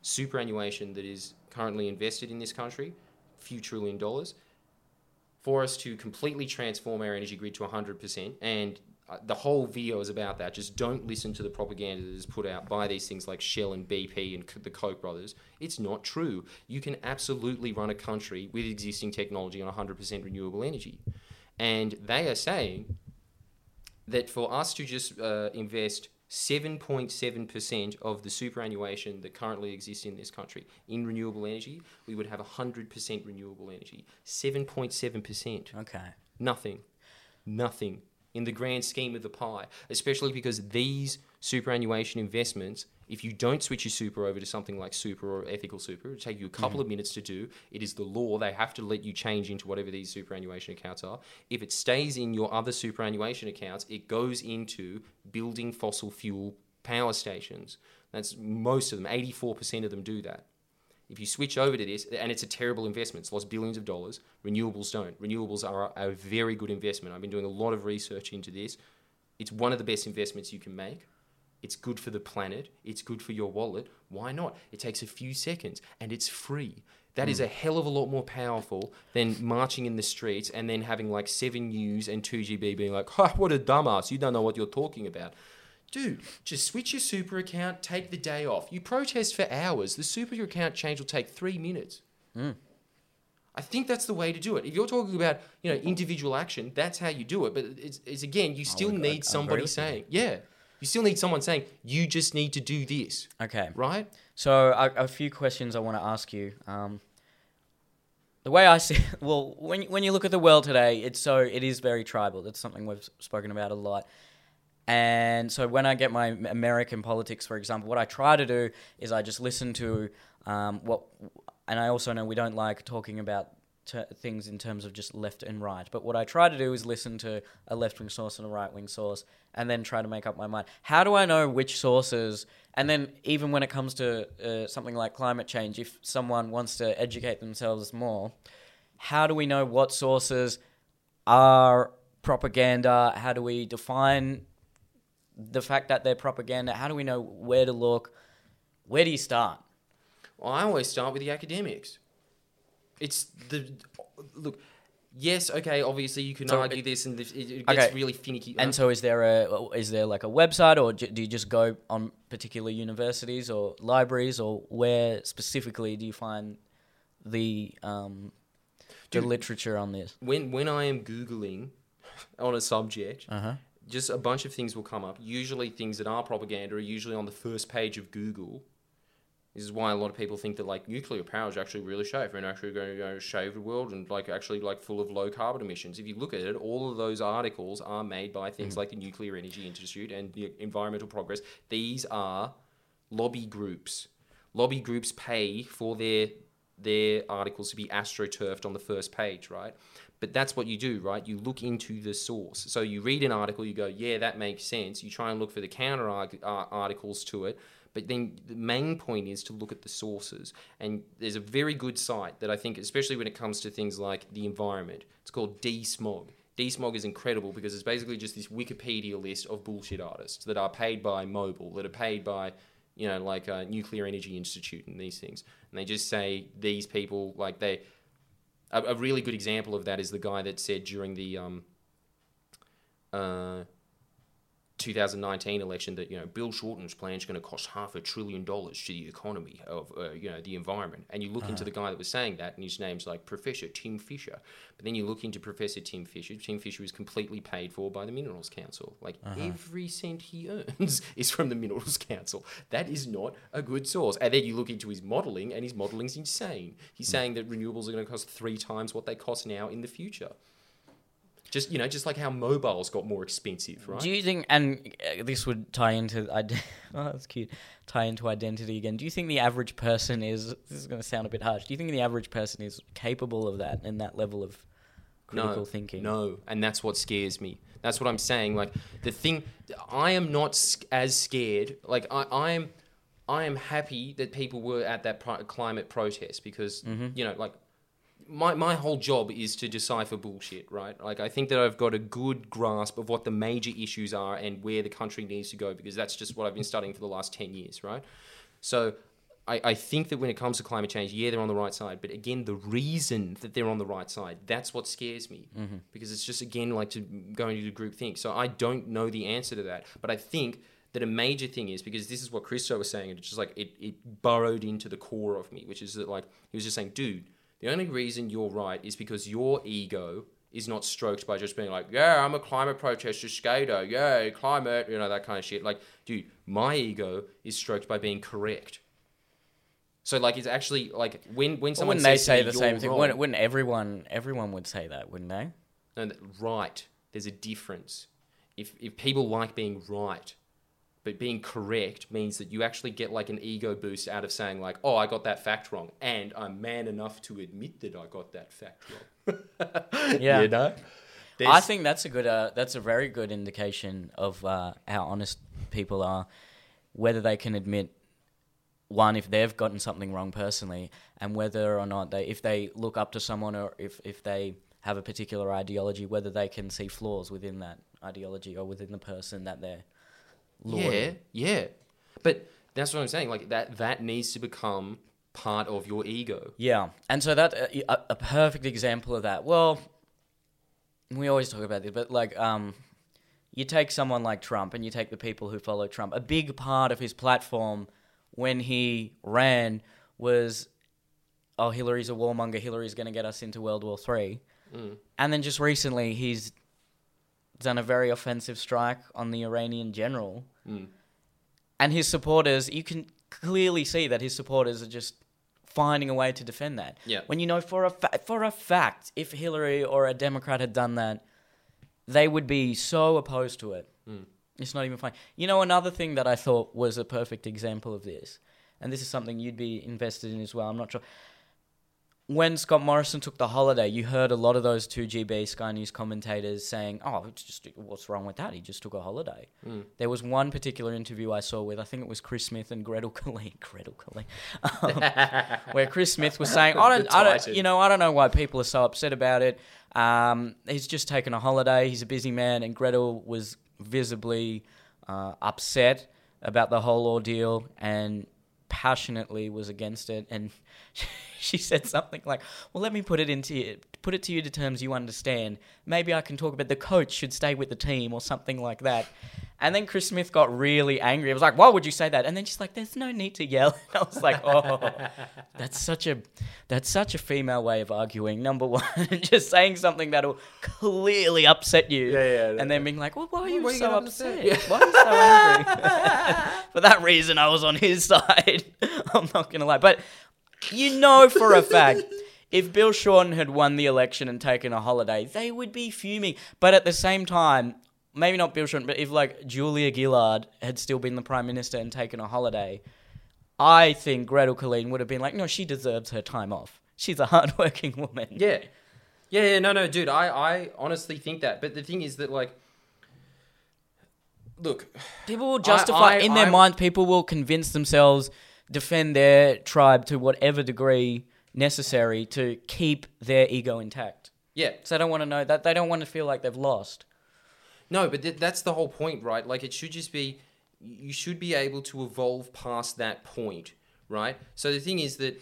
superannuation that is currently invested in this country, a few trillion dollars, for us to completely transform our energy grid to 100%. And uh, the whole video is about that. Just don't listen to the propaganda that is put out by these things like Shell and BP and the Koch brothers. It's not true. You can absolutely run a country with existing technology on 100% renewable energy. And they are saying that for us to just uh, invest 7.7% of the superannuation that currently exists in this country in renewable energy, we would have 100% renewable energy. 7.7%. Okay. Nothing. Nothing in the grand scheme of the pie, especially because these superannuation investments, if you don't switch your super over to something like super or ethical super, it'll take you a couple mm-hmm. of minutes to do. It is the law. They have to let you change into whatever these superannuation accounts are. If it stays in your other superannuation accounts, it goes into building fossil fuel power stations. That's most of them, 84% of them do that. If you switch over to this, and it's a terrible investment, it's lost billions of dollars. Renewables don't. Renewables are a, very good investment. I've been doing a lot of research into this. It's one of the best investments you can make. It's good for the planet. It's good for your wallet. Why not? It takes a few seconds and it's free. That is hmm. a hell of a lot more powerful than marching in the streets and then having like 7 News and 2GB being like, ha, what a dumbass. You don't know what you're talking about. Dude, just switch your super account, take the day off. You protest for hours. The super account change will take three minutes. I think that's the way to do it. If you're talking about you know individual action, that's how you do it. But it's, it's again, you still would- I- I need somebody saying, yeah, you still need someone saying you just need to do this, Okay. right? So a, a few questions I want to ask you. Um, the way I see, well, when when you look at the world today, it's so it is very tribal. That's something we've spoken about a lot. And so when I get my American politics, for example, what I try to do is I just listen to um, what, and I also know we don't like talking about ter- things in terms of just left and right. But what I try to do is listen to a left wing source and a right wing source, and then try to make up my mind. How do I know which sources? And then even when it comes to uh, something like climate change, if someone wants to educate themselves more, how do we know what sources are propaganda? How do we define the fact that they're propaganda? How do we know where to look? Where do you start? Well, I always start with the academics. It's the look. Yes, okay. Obviously, you can So argue it- this, and this, it, it gets Okay. really finicky. And so, is there a is there like a website, or do you just go on particular universities or libraries, or where specifically do you find the um, the Dude. literature on this? when when I am googling on a subject, Uh huh. Just a bunch of things will come up. Usually, things that are propaganda are usually on the first page of Google. This is why a lot of people think that like nuclear power is actually really safe and actually going to go save the world and like actually like full of low carbon emissions. If you look at it, all of those articles are made by things mm. like the Nuclear Energy Institute and the Environmental Progress. These are lobby groups. Lobby groups pay for their their articles to be astroturfed on the first page, right? But that's what you do, right? You look into the source. So you read an article, you go, yeah, that makes sense. You try and look for the counter uh, articles to it. But then the main point is to look at the sources. And there's a very good site that I think, especially when it comes to things like the environment, it's called DeSmog. DeSmog is incredible because it's basically just this Wikipedia list of bullshit artists that are paid by Mobil, that are paid by, you know, like uh, Nuclear Energy Institute and these things. And they just say these people, like they, a, a really good example of that is the guy that said during the um, uh, 2019 election that you know Bill Shorten's plan is going to cost half a trillion dollars to the economy of uh, you know the environment. And you look into the uh. guy that was saying that, and his name's like Professor Tim Fisher. But then you look into Professor Tim Fisher. Tim Fisher is completely paid for by the Minerals Council. Like uh-huh. every cent he earns is from the Minerals Council. That is not a good source. And then you look into his modelling, and his modelling's insane. He's hmm. saying that renewables are going to cost three times what they cost now in the future. Just you know, just like how mobiles got more expensive, right? Do you think, and uh, this would tie into, ide- oh, that's cute, tie into identity again. Do you think the average person is, this is going to sound a bit harsh, do you think the average person is capable of that and that level of critical no, thinking? No, and that's what scares me. That's what I'm saying. Like the thing, I am not as scared. Like I, I am, I am happy that people were at that pri- climate protest because Mm-hmm. you know, like my my whole job is to decipher bullshit, right? Like I think that I've got a good grasp of what the major issues are and where the country needs to go because that's just what I've been studying for the last ten years, right? So I, I think that when it comes to climate change, yeah, they're on the right side. But again, the reason that they're on the right side, that's what scares me. Mm-hmm. Because it's just, again, like to go into group think. So I don't know the answer to that. But I think that a major thing is because this is what Christo was saying, and it's just like it, it burrowed into the core of me, which is that, like, he was just saying, dude, the only reason you're right is because your ego is not stroked by just being like, yeah, I'm a climate protester skater, yay, climate, you know, that kind of shit. Like, dude, my ego is stroked by being correct. So like it's actually like when when Well, someone wouldn't they says to say the "You're same thing? wrong," Wouldn't, wouldn't everyone, everyone would say that, wouldn't they? no, right. There's a difference. If if people like being right, but being correct means that you actually get like an ego boost out of saying like, oh, I got that fact wrong, and I'm man enough to admit that I got that fact wrong. Yeah. you know. I think that's a good, uh, that's a very good indication of uh, how honest people are, whether they can admit one if they've gotten something wrong personally, and whether or not they, if they look up to someone or if if they have a particular ideology, whether they can see flaws within that ideology or within the person that they're. Yeah, yeah. But that's what I'm saying. Like that that needs to become part of your ego. Yeah, and so that uh, a, a perfect example of that. Well, we always talk about this, but like, um, you take someone like Trump, and you take the people who follow Trump. A big part of his platform when he ran was, "Oh, Hillary's a warmonger. Hillary's going to get us into World War Three. And then just recently, he's done a very offensive strike on the Iranian general, hmm. and his supporters. You can clearly see that his supporters are just finding a way to defend that. Yeah. When you know for a fa- for a fact, if Hillary or a Democrat had done that, they would be so opposed to it. Hmm. It's not even funny. You know, another thing that I thought was a perfect example of this, and this is something you'd be invested in as well. I'm not sure. When Scott Morrison took the holiday, you heard a lot of those 2GB Sky News commentators saying, "Oh, it's just what's wrong with that? He just took a holiday." Mm. There was one particular interview I saw with I think it was Chris Smith and Gretel Killeen, Gretel Killeen, um, where Chris Smith was saying, "I don't, I don't, you know, I don't know why people are so upset about it. Um, he's just taken a holiday. He's a busy man." And Gretel was visibly uh, upset about the whole ordeal and passionately was against it and she said something like well let me put it into you, put it to you to terms you understand. Maybe i can talk about the coach should stay with the team or something like that. And then chris smith got really angry. I was like why would you say that? And then she's like there's no need to yell. I was like oh that's such a that's such a female way of arguing number one. Just saying something that'll clearly upset you. Yeah, yeah, and then being like well why are you why so upset? upset? why are you so angry? For that reason, I was on his side. I'm not gonna lie, but you know for a fact. If Bill Shorten had won the election and taken a holiday, they would be fuming. But at the same time, maybe not Bill Shorten, but if like Julia Gillard had still been the prime minister and taken a holiday, I think Gretel Killeen would have been like, no, she deserves her time off. She's a hardworking woman. Yeah. Yeah, yeah, no, no, dude. I, I honestly think that. But the thing is that, like, look, People will justify I- in their I'm- mind. People will convince themselves, defend their tribe to whatever degree necessary to keep their ego intact. yeah, So they don't want to know that they don't want to feel like they've lost. no, but th- that's the whole point, right? Like, it should just be, you should be able to evolve past that point, right? So the thing is that,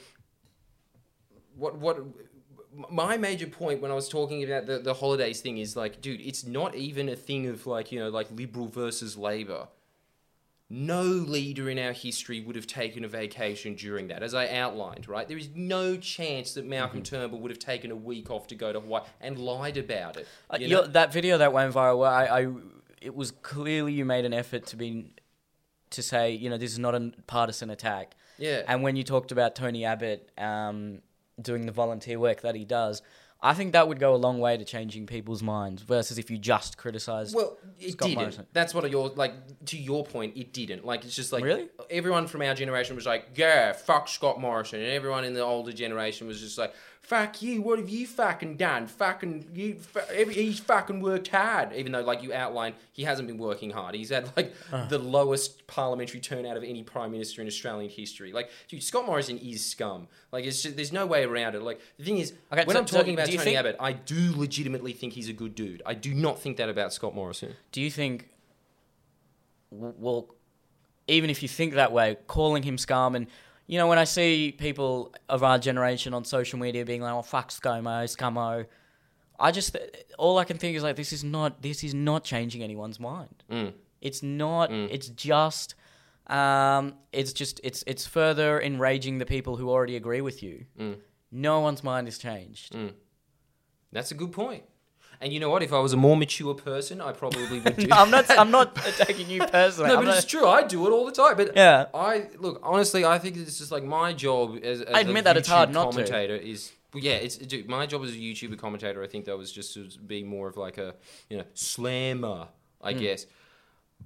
what, what, my major point when I was talking about the, the holidays thing is like, dude, it's not even a thing of like, you know, like liberal versus labor. No leader in our history would have taken a vacation during that, as I outlined, right? There is no chance that Malcolm Turnbull would have taken a week off to go to Hawaii and lied about it. Uh, you know? that video that went viral, where I, I, it was clearly you made an effort to be, to say, you know, this is not a partisan attack. Yeah. And when you talked about Tony Abbott um, doing the volunteer work that he does, I think that would go a long way to changing people's minds versus if you just criticize. Well, it Scott didn't. Morrison. That's what you're like. To your point, it didn't. Like it's just like Really? everyone from our generation was like, "Yeah, fuck Scott Morrison," and everyone in the older generation was just like, "Fuck you! What have you fucking done? Fucking you! He's fucking worked hard." Even though, like you outlined, he hasn't been working hard. He's had like uh. the lowest parliamentary turnout of any prime minister in Australian history. Like, dude, Scott Morrison is scum. Like, it's just, there's no way around it. Like, the thing is, Okay, when so- I'm talking so about Tony think- Abbott, I do legitimately think he's a good dude. I do not think that about Scott Morrison. Do you think, well, even if you think that way, calling him scum and, you know, when I see people of our generation on social media being like, oh, fuck ScoMo, scummo, I just, all I can think is like, this is not, this is not changing anyone's mind. Mm. It's not, it's just, um, it's just, it's, it's further enraging the people who already agree with you. Mm. No one's mind has changed. That's a good point. And you know what? If I was a more mature person, I probably would do. No, I'm not. I'm not attacking you personally. No, but not- it's true. I do it all the time. But Yeah. I look honestly. I think it's just like my job as, as I admit a that it's hard YouTube not to. commentator is. Yeah, it's dude, my job as a YouTuber commentator. I think that was just to be more of like a you know slammer, I Hmm. guess.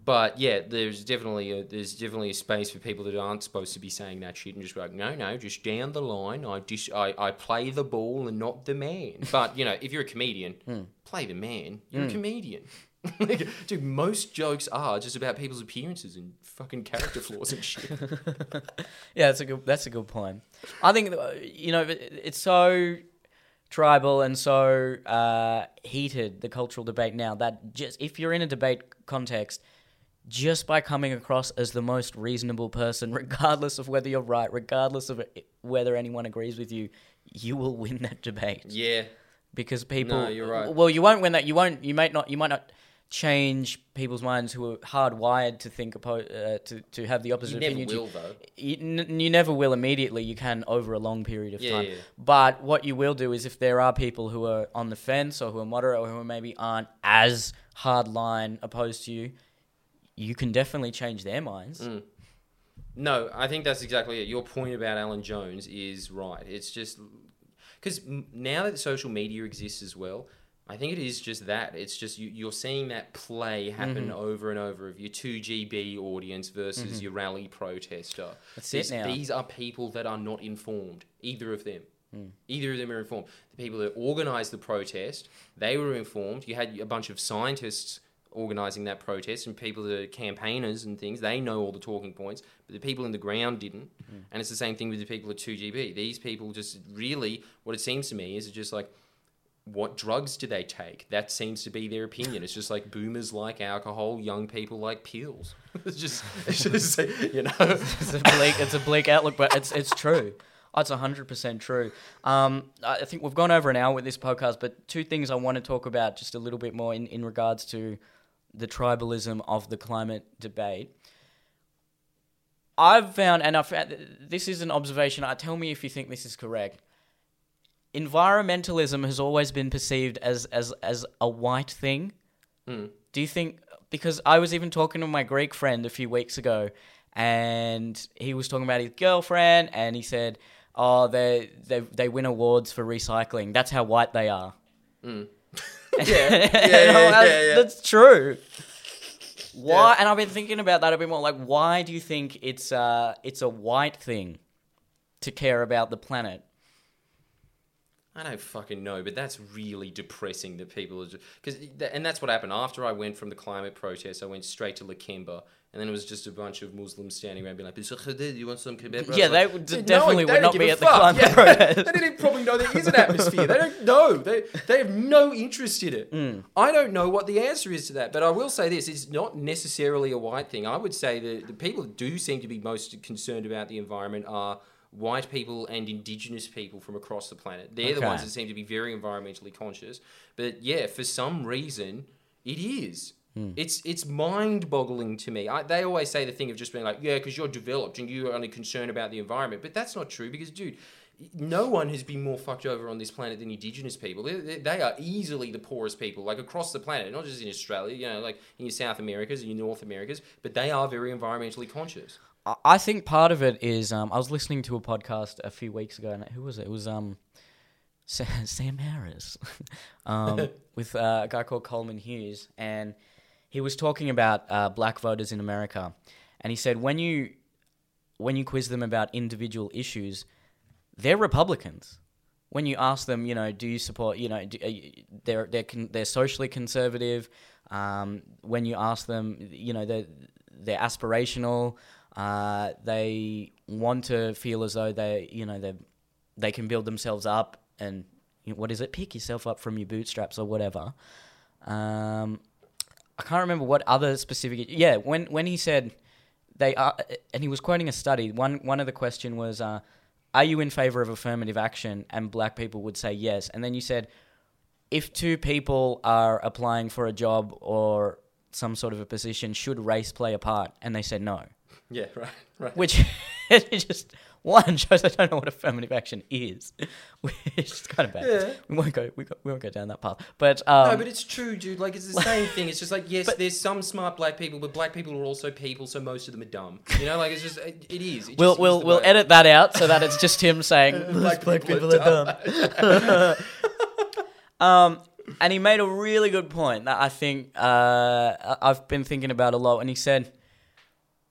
But yeah, there's definitely a, there's definitely a space for people that aren't supposed to be saying that shit and just be like, no, no, just down the line. I just I, I play the ball and not the man. But you know, if you're a comedian, Hmm. play the man. You're a comedian. like, dude, most jokes are just about people's appearances and fucking character flaws and shit. Yeah, that's a good. That's a good point. I think uh, you know it's so tribal and so uh, heated the cultural debate now that just if you're in a debate context, just by coming across as the most reasonable person, regardless of whether you're right, regardless of whether anyone agrees with you, you will win that debate Yeah. because people. No, you're right. Well, you won't win that. You won't. You might not. You might not change people's minds who are hardwired to think oppo- uh, to to have the opposite You never opinion. you will though. you, n- you never will immediately. You can over a long period of Yeah, time. yeah. But what you will do is if there are people who are on the fence or who are moderate or who maybe aren't as hardline opposed to you, you can definitely change their minds. Mm. No, I think that's exactly it. Your point about Alan Jones is right. It's just because now that social media exists as well, I think it is just that. It's just you, you're seeing that play happen Mm-hmm. over and over of your 2GB audience versus your rally protester. That's it now. These are people that are not informed, either of them. Either of them are informed. The people that organised the protest, they were informed. You had a bunch of scientists organising that protest, and people that are campaigners and things. They know all the talking points, but the people in the ground didn't. And it's the same thing with the people at Two GB. These people just really, what it seems to me is just like. What drugs do they take? That seems to be their opinion. It's just like boomers like alcohol, young people like pills. it's just, it's just, you know. it's a bleak it's a bleak outlook, but it's it's true. It's hundred percent true. Um, I think we've gone over an hour with this podcast, but two things I want to talk about just a little bit more in, in regards to the tribalism of the climate debate. I've found, and I've found, this is an observation. I tell me if you think this is correct. Environmentalism has always been perceived as as as a white thing. Hmm. Do you think? Because I was even talking to my Greek friend a few weeks ago, and he was talking about his girlfriend, and he said, "Oh, they they they win awards for recycling. That's how white they are." And yeah, I'm yeah, like, yeah, yeah. That's true. Why? Yeah. And I've been thinking about that a bit more. Like, why do you think it's uh it's a white thing to care about the planet? I don't fucking know, but that's really depressing that people are because, and that's what happened after I went from the climate protest. I went straight to Lakemba, and then it was just a bunch of Muslims standing around being like, "Bisha Khadir, "You want some kebab?" bro?" Yeah, they would dude, definitely they would don't be at the climate Yeah, protest. They didn't even probably know there is an atmosphere. They don't know. They they have no interest in it. Hmm. I don't know what the answer is to that, but I will say this: it's not necessarily a white thing. I would say that the people that do seem to be most concerned about the environment are white people and indigenous people from across the planet. They're the ones that seem to be very environmentally conscious. But yeah, for some reason, it is. Hmm. It's it's mind-boggling to me. I, they always say the thing of just being like, yeah, because you're developed and you're only concerned about the environment, but that's not true. Because, dude, no one has been more fucked over on this planet than indigenous people. They, they, are easily the poorest people, like across the planet, not just in Australia. You know, like in your South Americas and your North Americas, but they are very environmentally conscious. I- I think part of it is um, I was listening to a podcast a few weeks ago, and who was it? It was um, Sam Harris, um, with uh, a guy called Coleman Hughes, and he was talking about uh, black voters in America, and he said when you when you quiz them about individual issues, they're Republicans. When you ask them, you know, do you support, you know, do, you- they're they're con- they're socially conservative. Um, when you ask them, you know, they're they're aspirational. Uh, they want to feel as though they, you know, they they can build themselves up and you know, what is it? Pick yourself up from your bootstraps or whatever. Um, I can't remember what other specific. Yeah, when when he said they are, and he was quoting a study. One one of the question was, uh, "Are you in favor of affirmative action?" And black people would say yes. And then you said, if two people are applying for a job or some sort of a position, should race play a part? And they said no. Yeah, right, right. Which it just one shows I don't know what affirmative action is, which is kind of bad. Yeah. We won't go we, go, we won't go down that path. But um, no, but it's true, dude. Like it's the same thing. It's just like yes, there's some smart black people, but black people are also people, so most of them are dumb. You know, like it's just it, it is. It we'll just we'll we'll edit that out so that it's just him saying Black black people people are are dumb. um, and he made a really good point that I think uh, I've been thinking about a lot. And he said,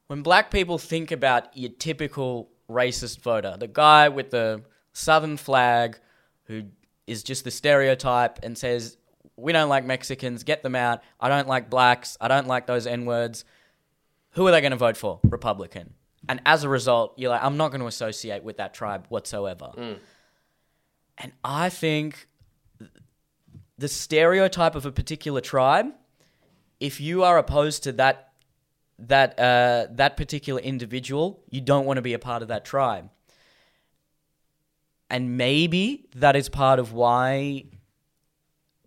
when black people think about your typical racist voter, the guy with the southern flag who is just the stereotype and says, we don't like Mexicans, get them out. I don't like blacks. I don't like those N words. Who are they going to vote for? Republican. And as a result, you're like, I'm not going to associate with that tribe whatsoever. Mm. And I think the stereotype of a particular tribe, if you are opposed to that that uh, that particular individual, you don't want to be a part of that tribe. And maybe that is part of why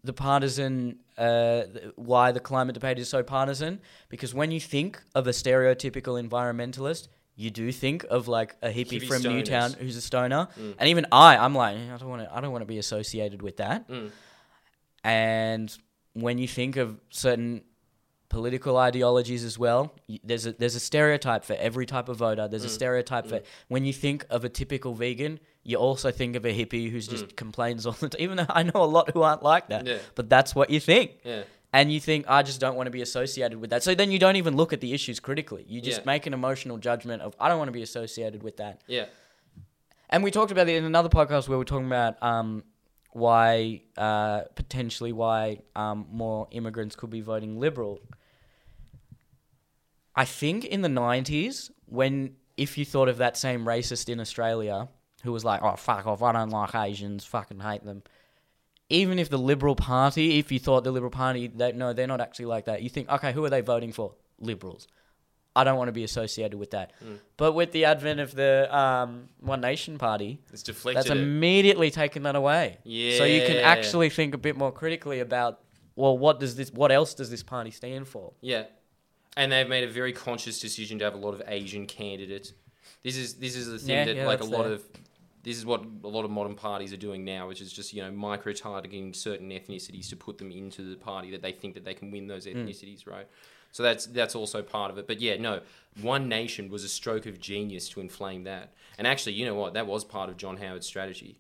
the partisan uh, why the climate debate is so partisan because when you think of a stereotypical environmentalist you do think of like a hippie, Hippie from stoners. Newtown who's a stoner and even I I'm like I don't want to I don't want to be associated with that and when you think of certain political ideologies as well, there's a there's a stereotype for every type of voter. There's a stereotype for when you think of a typical vegan, you also think of a hippie who's just complains all the time. Even though I know a lot who aren't like that, Yeah. but that's what you think. Yeah. And you think I just don't want to be associated with that. So then you don't even look at the issues critically. You just Yeah. make an emotional judgment of I don't want to be associated with that. Yeah. And we talked about it in another podcast where we are talking about um, why uh, potentially why um, more immigrants could be voting liberal. I think in the nineties, when if you thought of that same racist in Australia who was like, "Oh fuck off, I don't like Asians, fucking hate them," even if the Liberal Party, if you thought the Liberal Party, they, no, they're not actually like that. You think, okay, who are they voting for? Liberals. I don't want to be associated with that. Mm. But with the advent of the um, One Nation Party, It's deflected. that's it. immediately taken that away. Yeah. So you can actually think a bit more critically about, well, what does this? What else does this party stand for? Yeah, and they've made a very conscious decision to have a lot of Asian candidates. This is this is the thing Yeah, that yeah, like a lot there. of this is what a lot of modern parties are doing now, which is just you know micro targeting certain ethnicities to put them into the party that they think that they can win those Hmm. ethnicities, right? So that's that's also part of it. But yeah, no, one nation was a stroke of genius to inflame that. And actually, you know what? That was part of John Howard's strategy.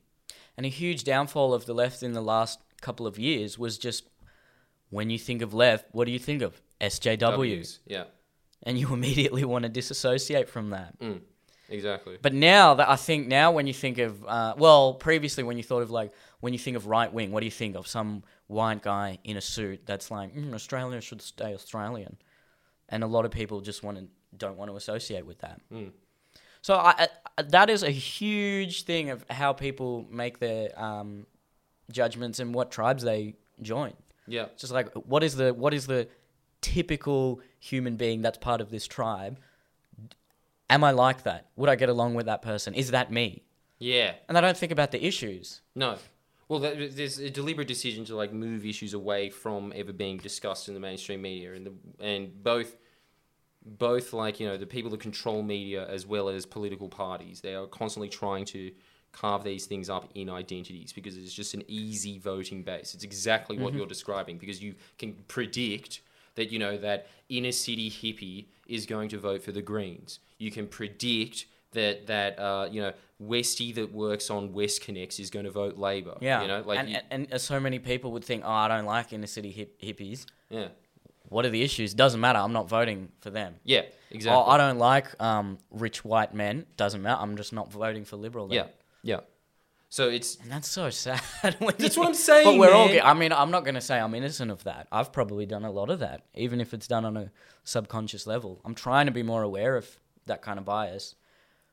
And a huge downfall of the left in the last couple of years was just when you think of left, what do you think of? SJW. W's. Yeah, And you immediately want to disassociate from that. exactly. But now that I think now when you think of uh, well, previously when you thought of like when you think of right wing, what do you think of? Some white guy in a suit that's like mm, Australia should stay Australian, and a lot of people just want to don't want to associate with that. Mm. So I, I, that is a huge thing of how people make their um, judgments and what tribes they join. Yeah. It's just like what is the what is the typical human being that's part of this tribe? Am I like that? Would I get along with that person? Is that me? Yeah. And I don't think about the issues. No. Well, there's a deliberate decision to like move issues away from ever being discussed in the mainstream media, and the and both, both like you know the people that control media as well as political parties, they are constantly trying to carve these things up in identities because it's just an easy voting base. It's exactly what you're describing because you can predict that you know that inner city hippie is going to vote for the Greens. You can predict that that uh, you know Westie that works on WestConnex is going to vote Labor. Yeah. you know, like and, you- and, and so many people would think, oh, I don't like inner city hip, hippies. yeah, What are the issues? Doesn't matter. I'm not voting for them. yeah, exactly. Oh, I don't like um, rich white men. Doesn't matter. I'm just not voting for liberal. Then. yeah, yeah. So it's And that's so sad. when That's you what I'm saying, But we're all. man. ge- I mean, I'm not going to say I'm innocent of that. I've probably done a lot of that, even if it's done on a subconscious level. I'm trying to be more aware of that kind of bias.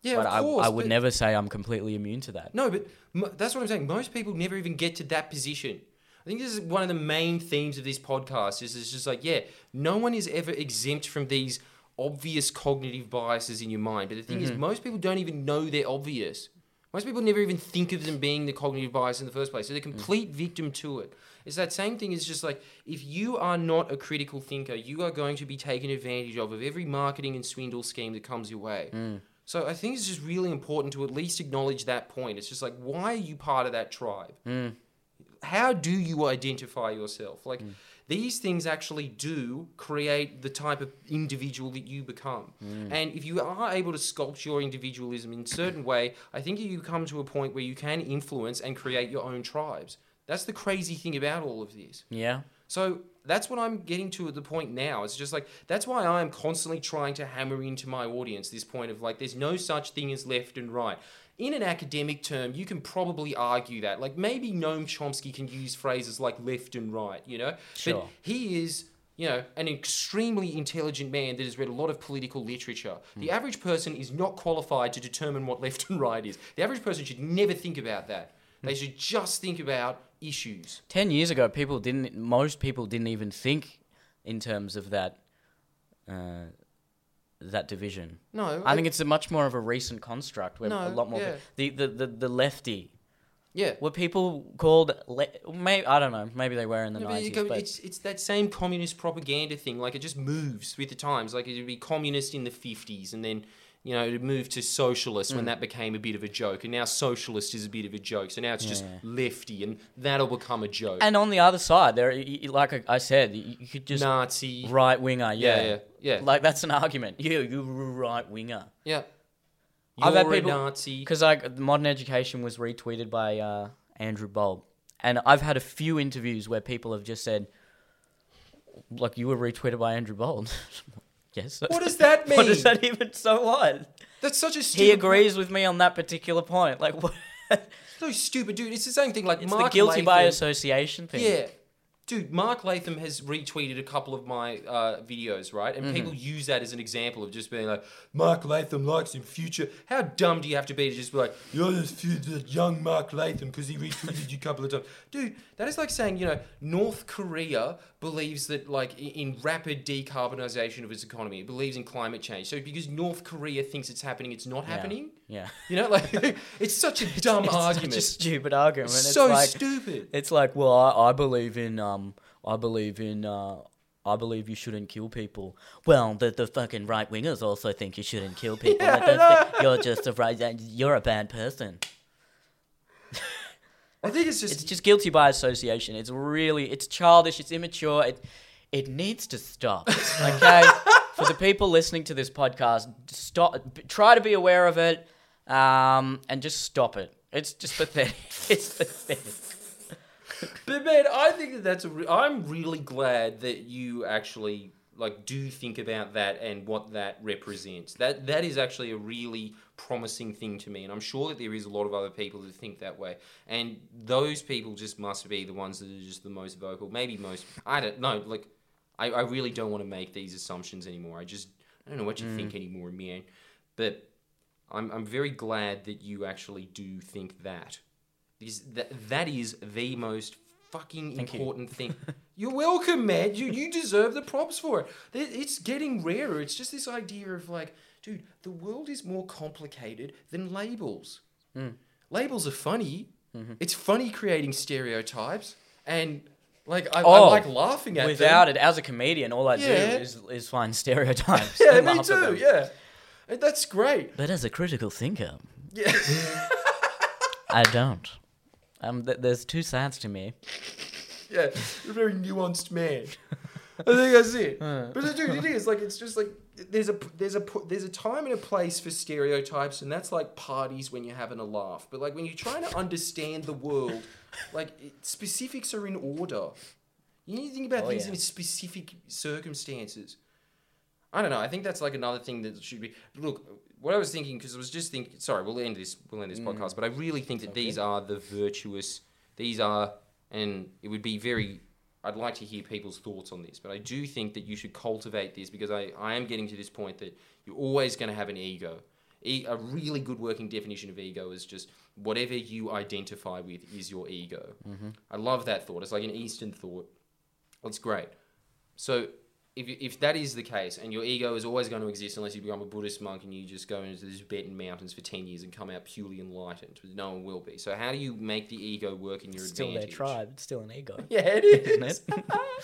yeah, but of I, course. I would but- never say I'm completely immune to that. No, but m- that's what I'm saying. Most people never even get to that position. I think this is one of the main themes of this podcast. Is it's just like, yeah, no one is ever exempt from these obvious cognitive biases in your mind. But the thing is, mm-hmm. most people don't even know they're obvious. Most people never even think of them being the cognitive bias in the first place. So they're mm. complete victim to it. It's that same thing It's just like if you are not a critical thinker, you are going to be taken advantage of of every marketing and swindle scheme that comes your way. Mm. So I think it's just really important to at least acknowledge that point. It's just like, why are you part of that tribe? Mm. How do you identify yourself? Like, these things actually do create the type of individual that you become. Mm. And if you are able to sculpt your individualism in a certain way, I think you come to a point where you can influence and create your own tribes. That's the crazy thing about all of this. Yeah. So that's what I'm getting to at the point now. It's just like that's why I am constantly trying to hammer into my audience this point of like there's no such thing as left and right. In an academic term, you can probably argue that. Like maybe Noam Chomsky can use phrases like left and right, you know? Sure. But he is you know, an extremely intelligent man that has read a lot of political literature. The average person is not qualified to determine what left and right is. The average person should never think about that. They should just think about issues. 10 years ago people didn't most people didn't even think in terms of that uh, that division No, i think it's a much more of a recent construct where a lot more yeah. the, the, the, the lefty yeah. were people called le- maybe i don't know maybe they were in the 90s you but it's it's that same communist propaganda thing. Like it just moves with the times. Like it'd be communist in the fifties, and then you know it moved to socialist Mm. when that became a bit of a joke, and now socialist is a bit of a joke. So now it's just lefty, and that'll become a joke. and on the other side there like I said you you could just Nazi. right winger yeah. Yeah, yeah, yeah. like that's an argument you you right winger yeah. I've had You're a people- Nazi. Because like Modern Educayshun was retweeted by uh, Andrew Bolt, and I've had a few interviews where people have just said, "Like you were retweeted by Andrew Bolt." yes. What does that mean? What does that even? So what? That's such a stupid he agrees with me on that particular point. Like, what? So stupid, dude. It's the same thing. Like it's Mark the guilty by association thing. Yeah. Dude, Mark Latham has retweeted a couple of my uh, videos, right? Mm-hmm. And people use that as an example of just being like, Mark Latham likes in future. How dumb do you have to be to just be like, you're this young Mark Latham because he retweeted you a couple of times? Dude, that is like saying, you know, North Korea believes that, like, in rapid decarbonization of its economy, it believes in climate change. So because North Korea thinks it's happening, it's not Yeah. happening? Yeah. You know, like, it's such a dumb it's argument. Such a stupid argument. It's It's so like, stupid. It's like, well, I, I believe in um, I believe in uh, I believe you shouldn't kill people. Well, the the fucking right wingers also think you shouldn't kill people. Yeah, They I don't think you're just a right. You're a bad person. I think it's just It's just guilty by association. It's really it's childish. It's immature. It it needs to stop. Okay, for the people listening to this podcast, stop. Try to be aware of it, um, and just stop it. It's just pathetic. It's pathetic. But man, I think that that's a. Re- I'm really glad that you actually like do think about that and what that represents. That that is actually a really promising thing to me, and I'm sure that there is a lot of other people that think that way. And those people just must be the ones that are just the most vocal. Maybe most. I don't know. Like, I, I really don't want to make these assumptions anymore. I just I don't know what you think anymore, man. But I'm I'm very glad that you actually do think that because that that is the most fucking Thank you. important thing. You're welcome, man. You you deserve the props for it. It- It's getting rarer. It's just this idea of like, dude, the world is more complicated than labels. Hmm. Labels are funny. Mm-hmm. It's funny creating stereotypes, and like I, I Oh, like laughing at Without them. it, as a comedian, all I Yeah. do is is find stereotypes. Yeah, me too. Yeah, that's great. But as a critical thinker, Yeah. I don't. Um, th- there's two sides to me. Yeah, you're a very nuanced man. I think that's it. But dude, it is like it's just like there's a there's a there's a time and a place for stereotypes, and that's like parties when you're having a laugh. But like when you're trying to understand the world, like it, specifics are in order. You need to think about Oh, things yeah. in specific circumstances. I don't know. I think that's like another thing that should be. Look, what I was thinking because I was just thinking. Sorry, we'll end this. We'll end this mm. podcast. But I really think that these are the virtuous. These are, and it would be very. I'd like to hear people's thoughts on this, but I do think that you should cultivate this because I, I am getting to this point that you're always going to have an ego. E- a really good working definition of ego is just whatever you identify with is your ego. Mm-hmm. I love that thought. It's like an Eastern thought. It's great. So if, you- if that is the case, and your ego is always going to exist unless you become a Buddhist monk and you just go into the Tibetan mountains for 10 years and come out purely enlightened, but no one will be. So how do you make the ego work in your Still their tribe. It's still an ego. Yeah, it is. Isn't it?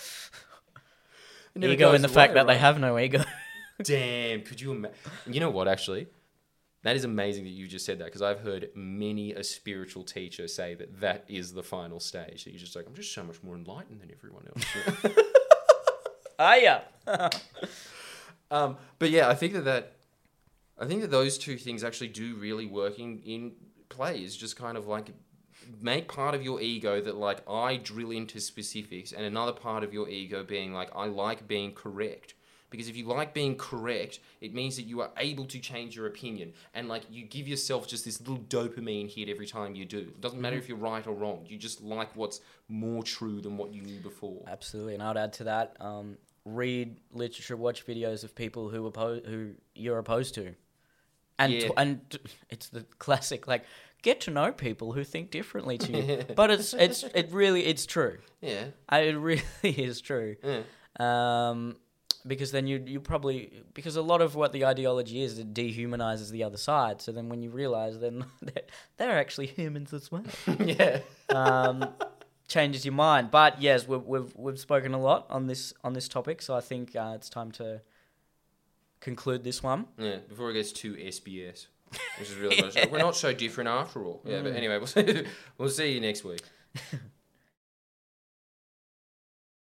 It ego in the away, fact that they have no ego. Damn, could you imagine? You know what, actually? That is amazing that you just said that because I've heard many a spiritual teacher say that that is the final stage. That you're just like, I'm just so much more enlightened than everyone else. Yeah. Um, but yeah, I think that that I think that those two things actually do really work in, in play. Is just kind of like make part of your ego that like I drill into specifics, and another part of your ego being like I like being correct. Because if you like being correct, it means that you are able to change your opinion, and like you give yourself just this little dopamine hit every time you do. It doesn't matter if you're right or wrong. You just like what's more true than what you knew before. Absolutely, and I'd add to that: um, read literature, watch videos of people who oppo- who you're opposed to, and Yeah. and t- it's the classic like get to know people who think differently to you. but it's it's it really it's true. Yeah. I, it really is true. Yeah. Um, because then you you probably because a lot of what the ideology is it dehumanizes the other side. So then when you realize then they're, they're actually humans as well. yeah. um, changes your mind. But yes, we've, we've we've spoken a lot on this on this topic, so I think uh, it's time to conclude this one. Yeah, before it gets too SBS, which is really we're not so different after all. Yeah, but anyway, we'll see, we'll see you next week.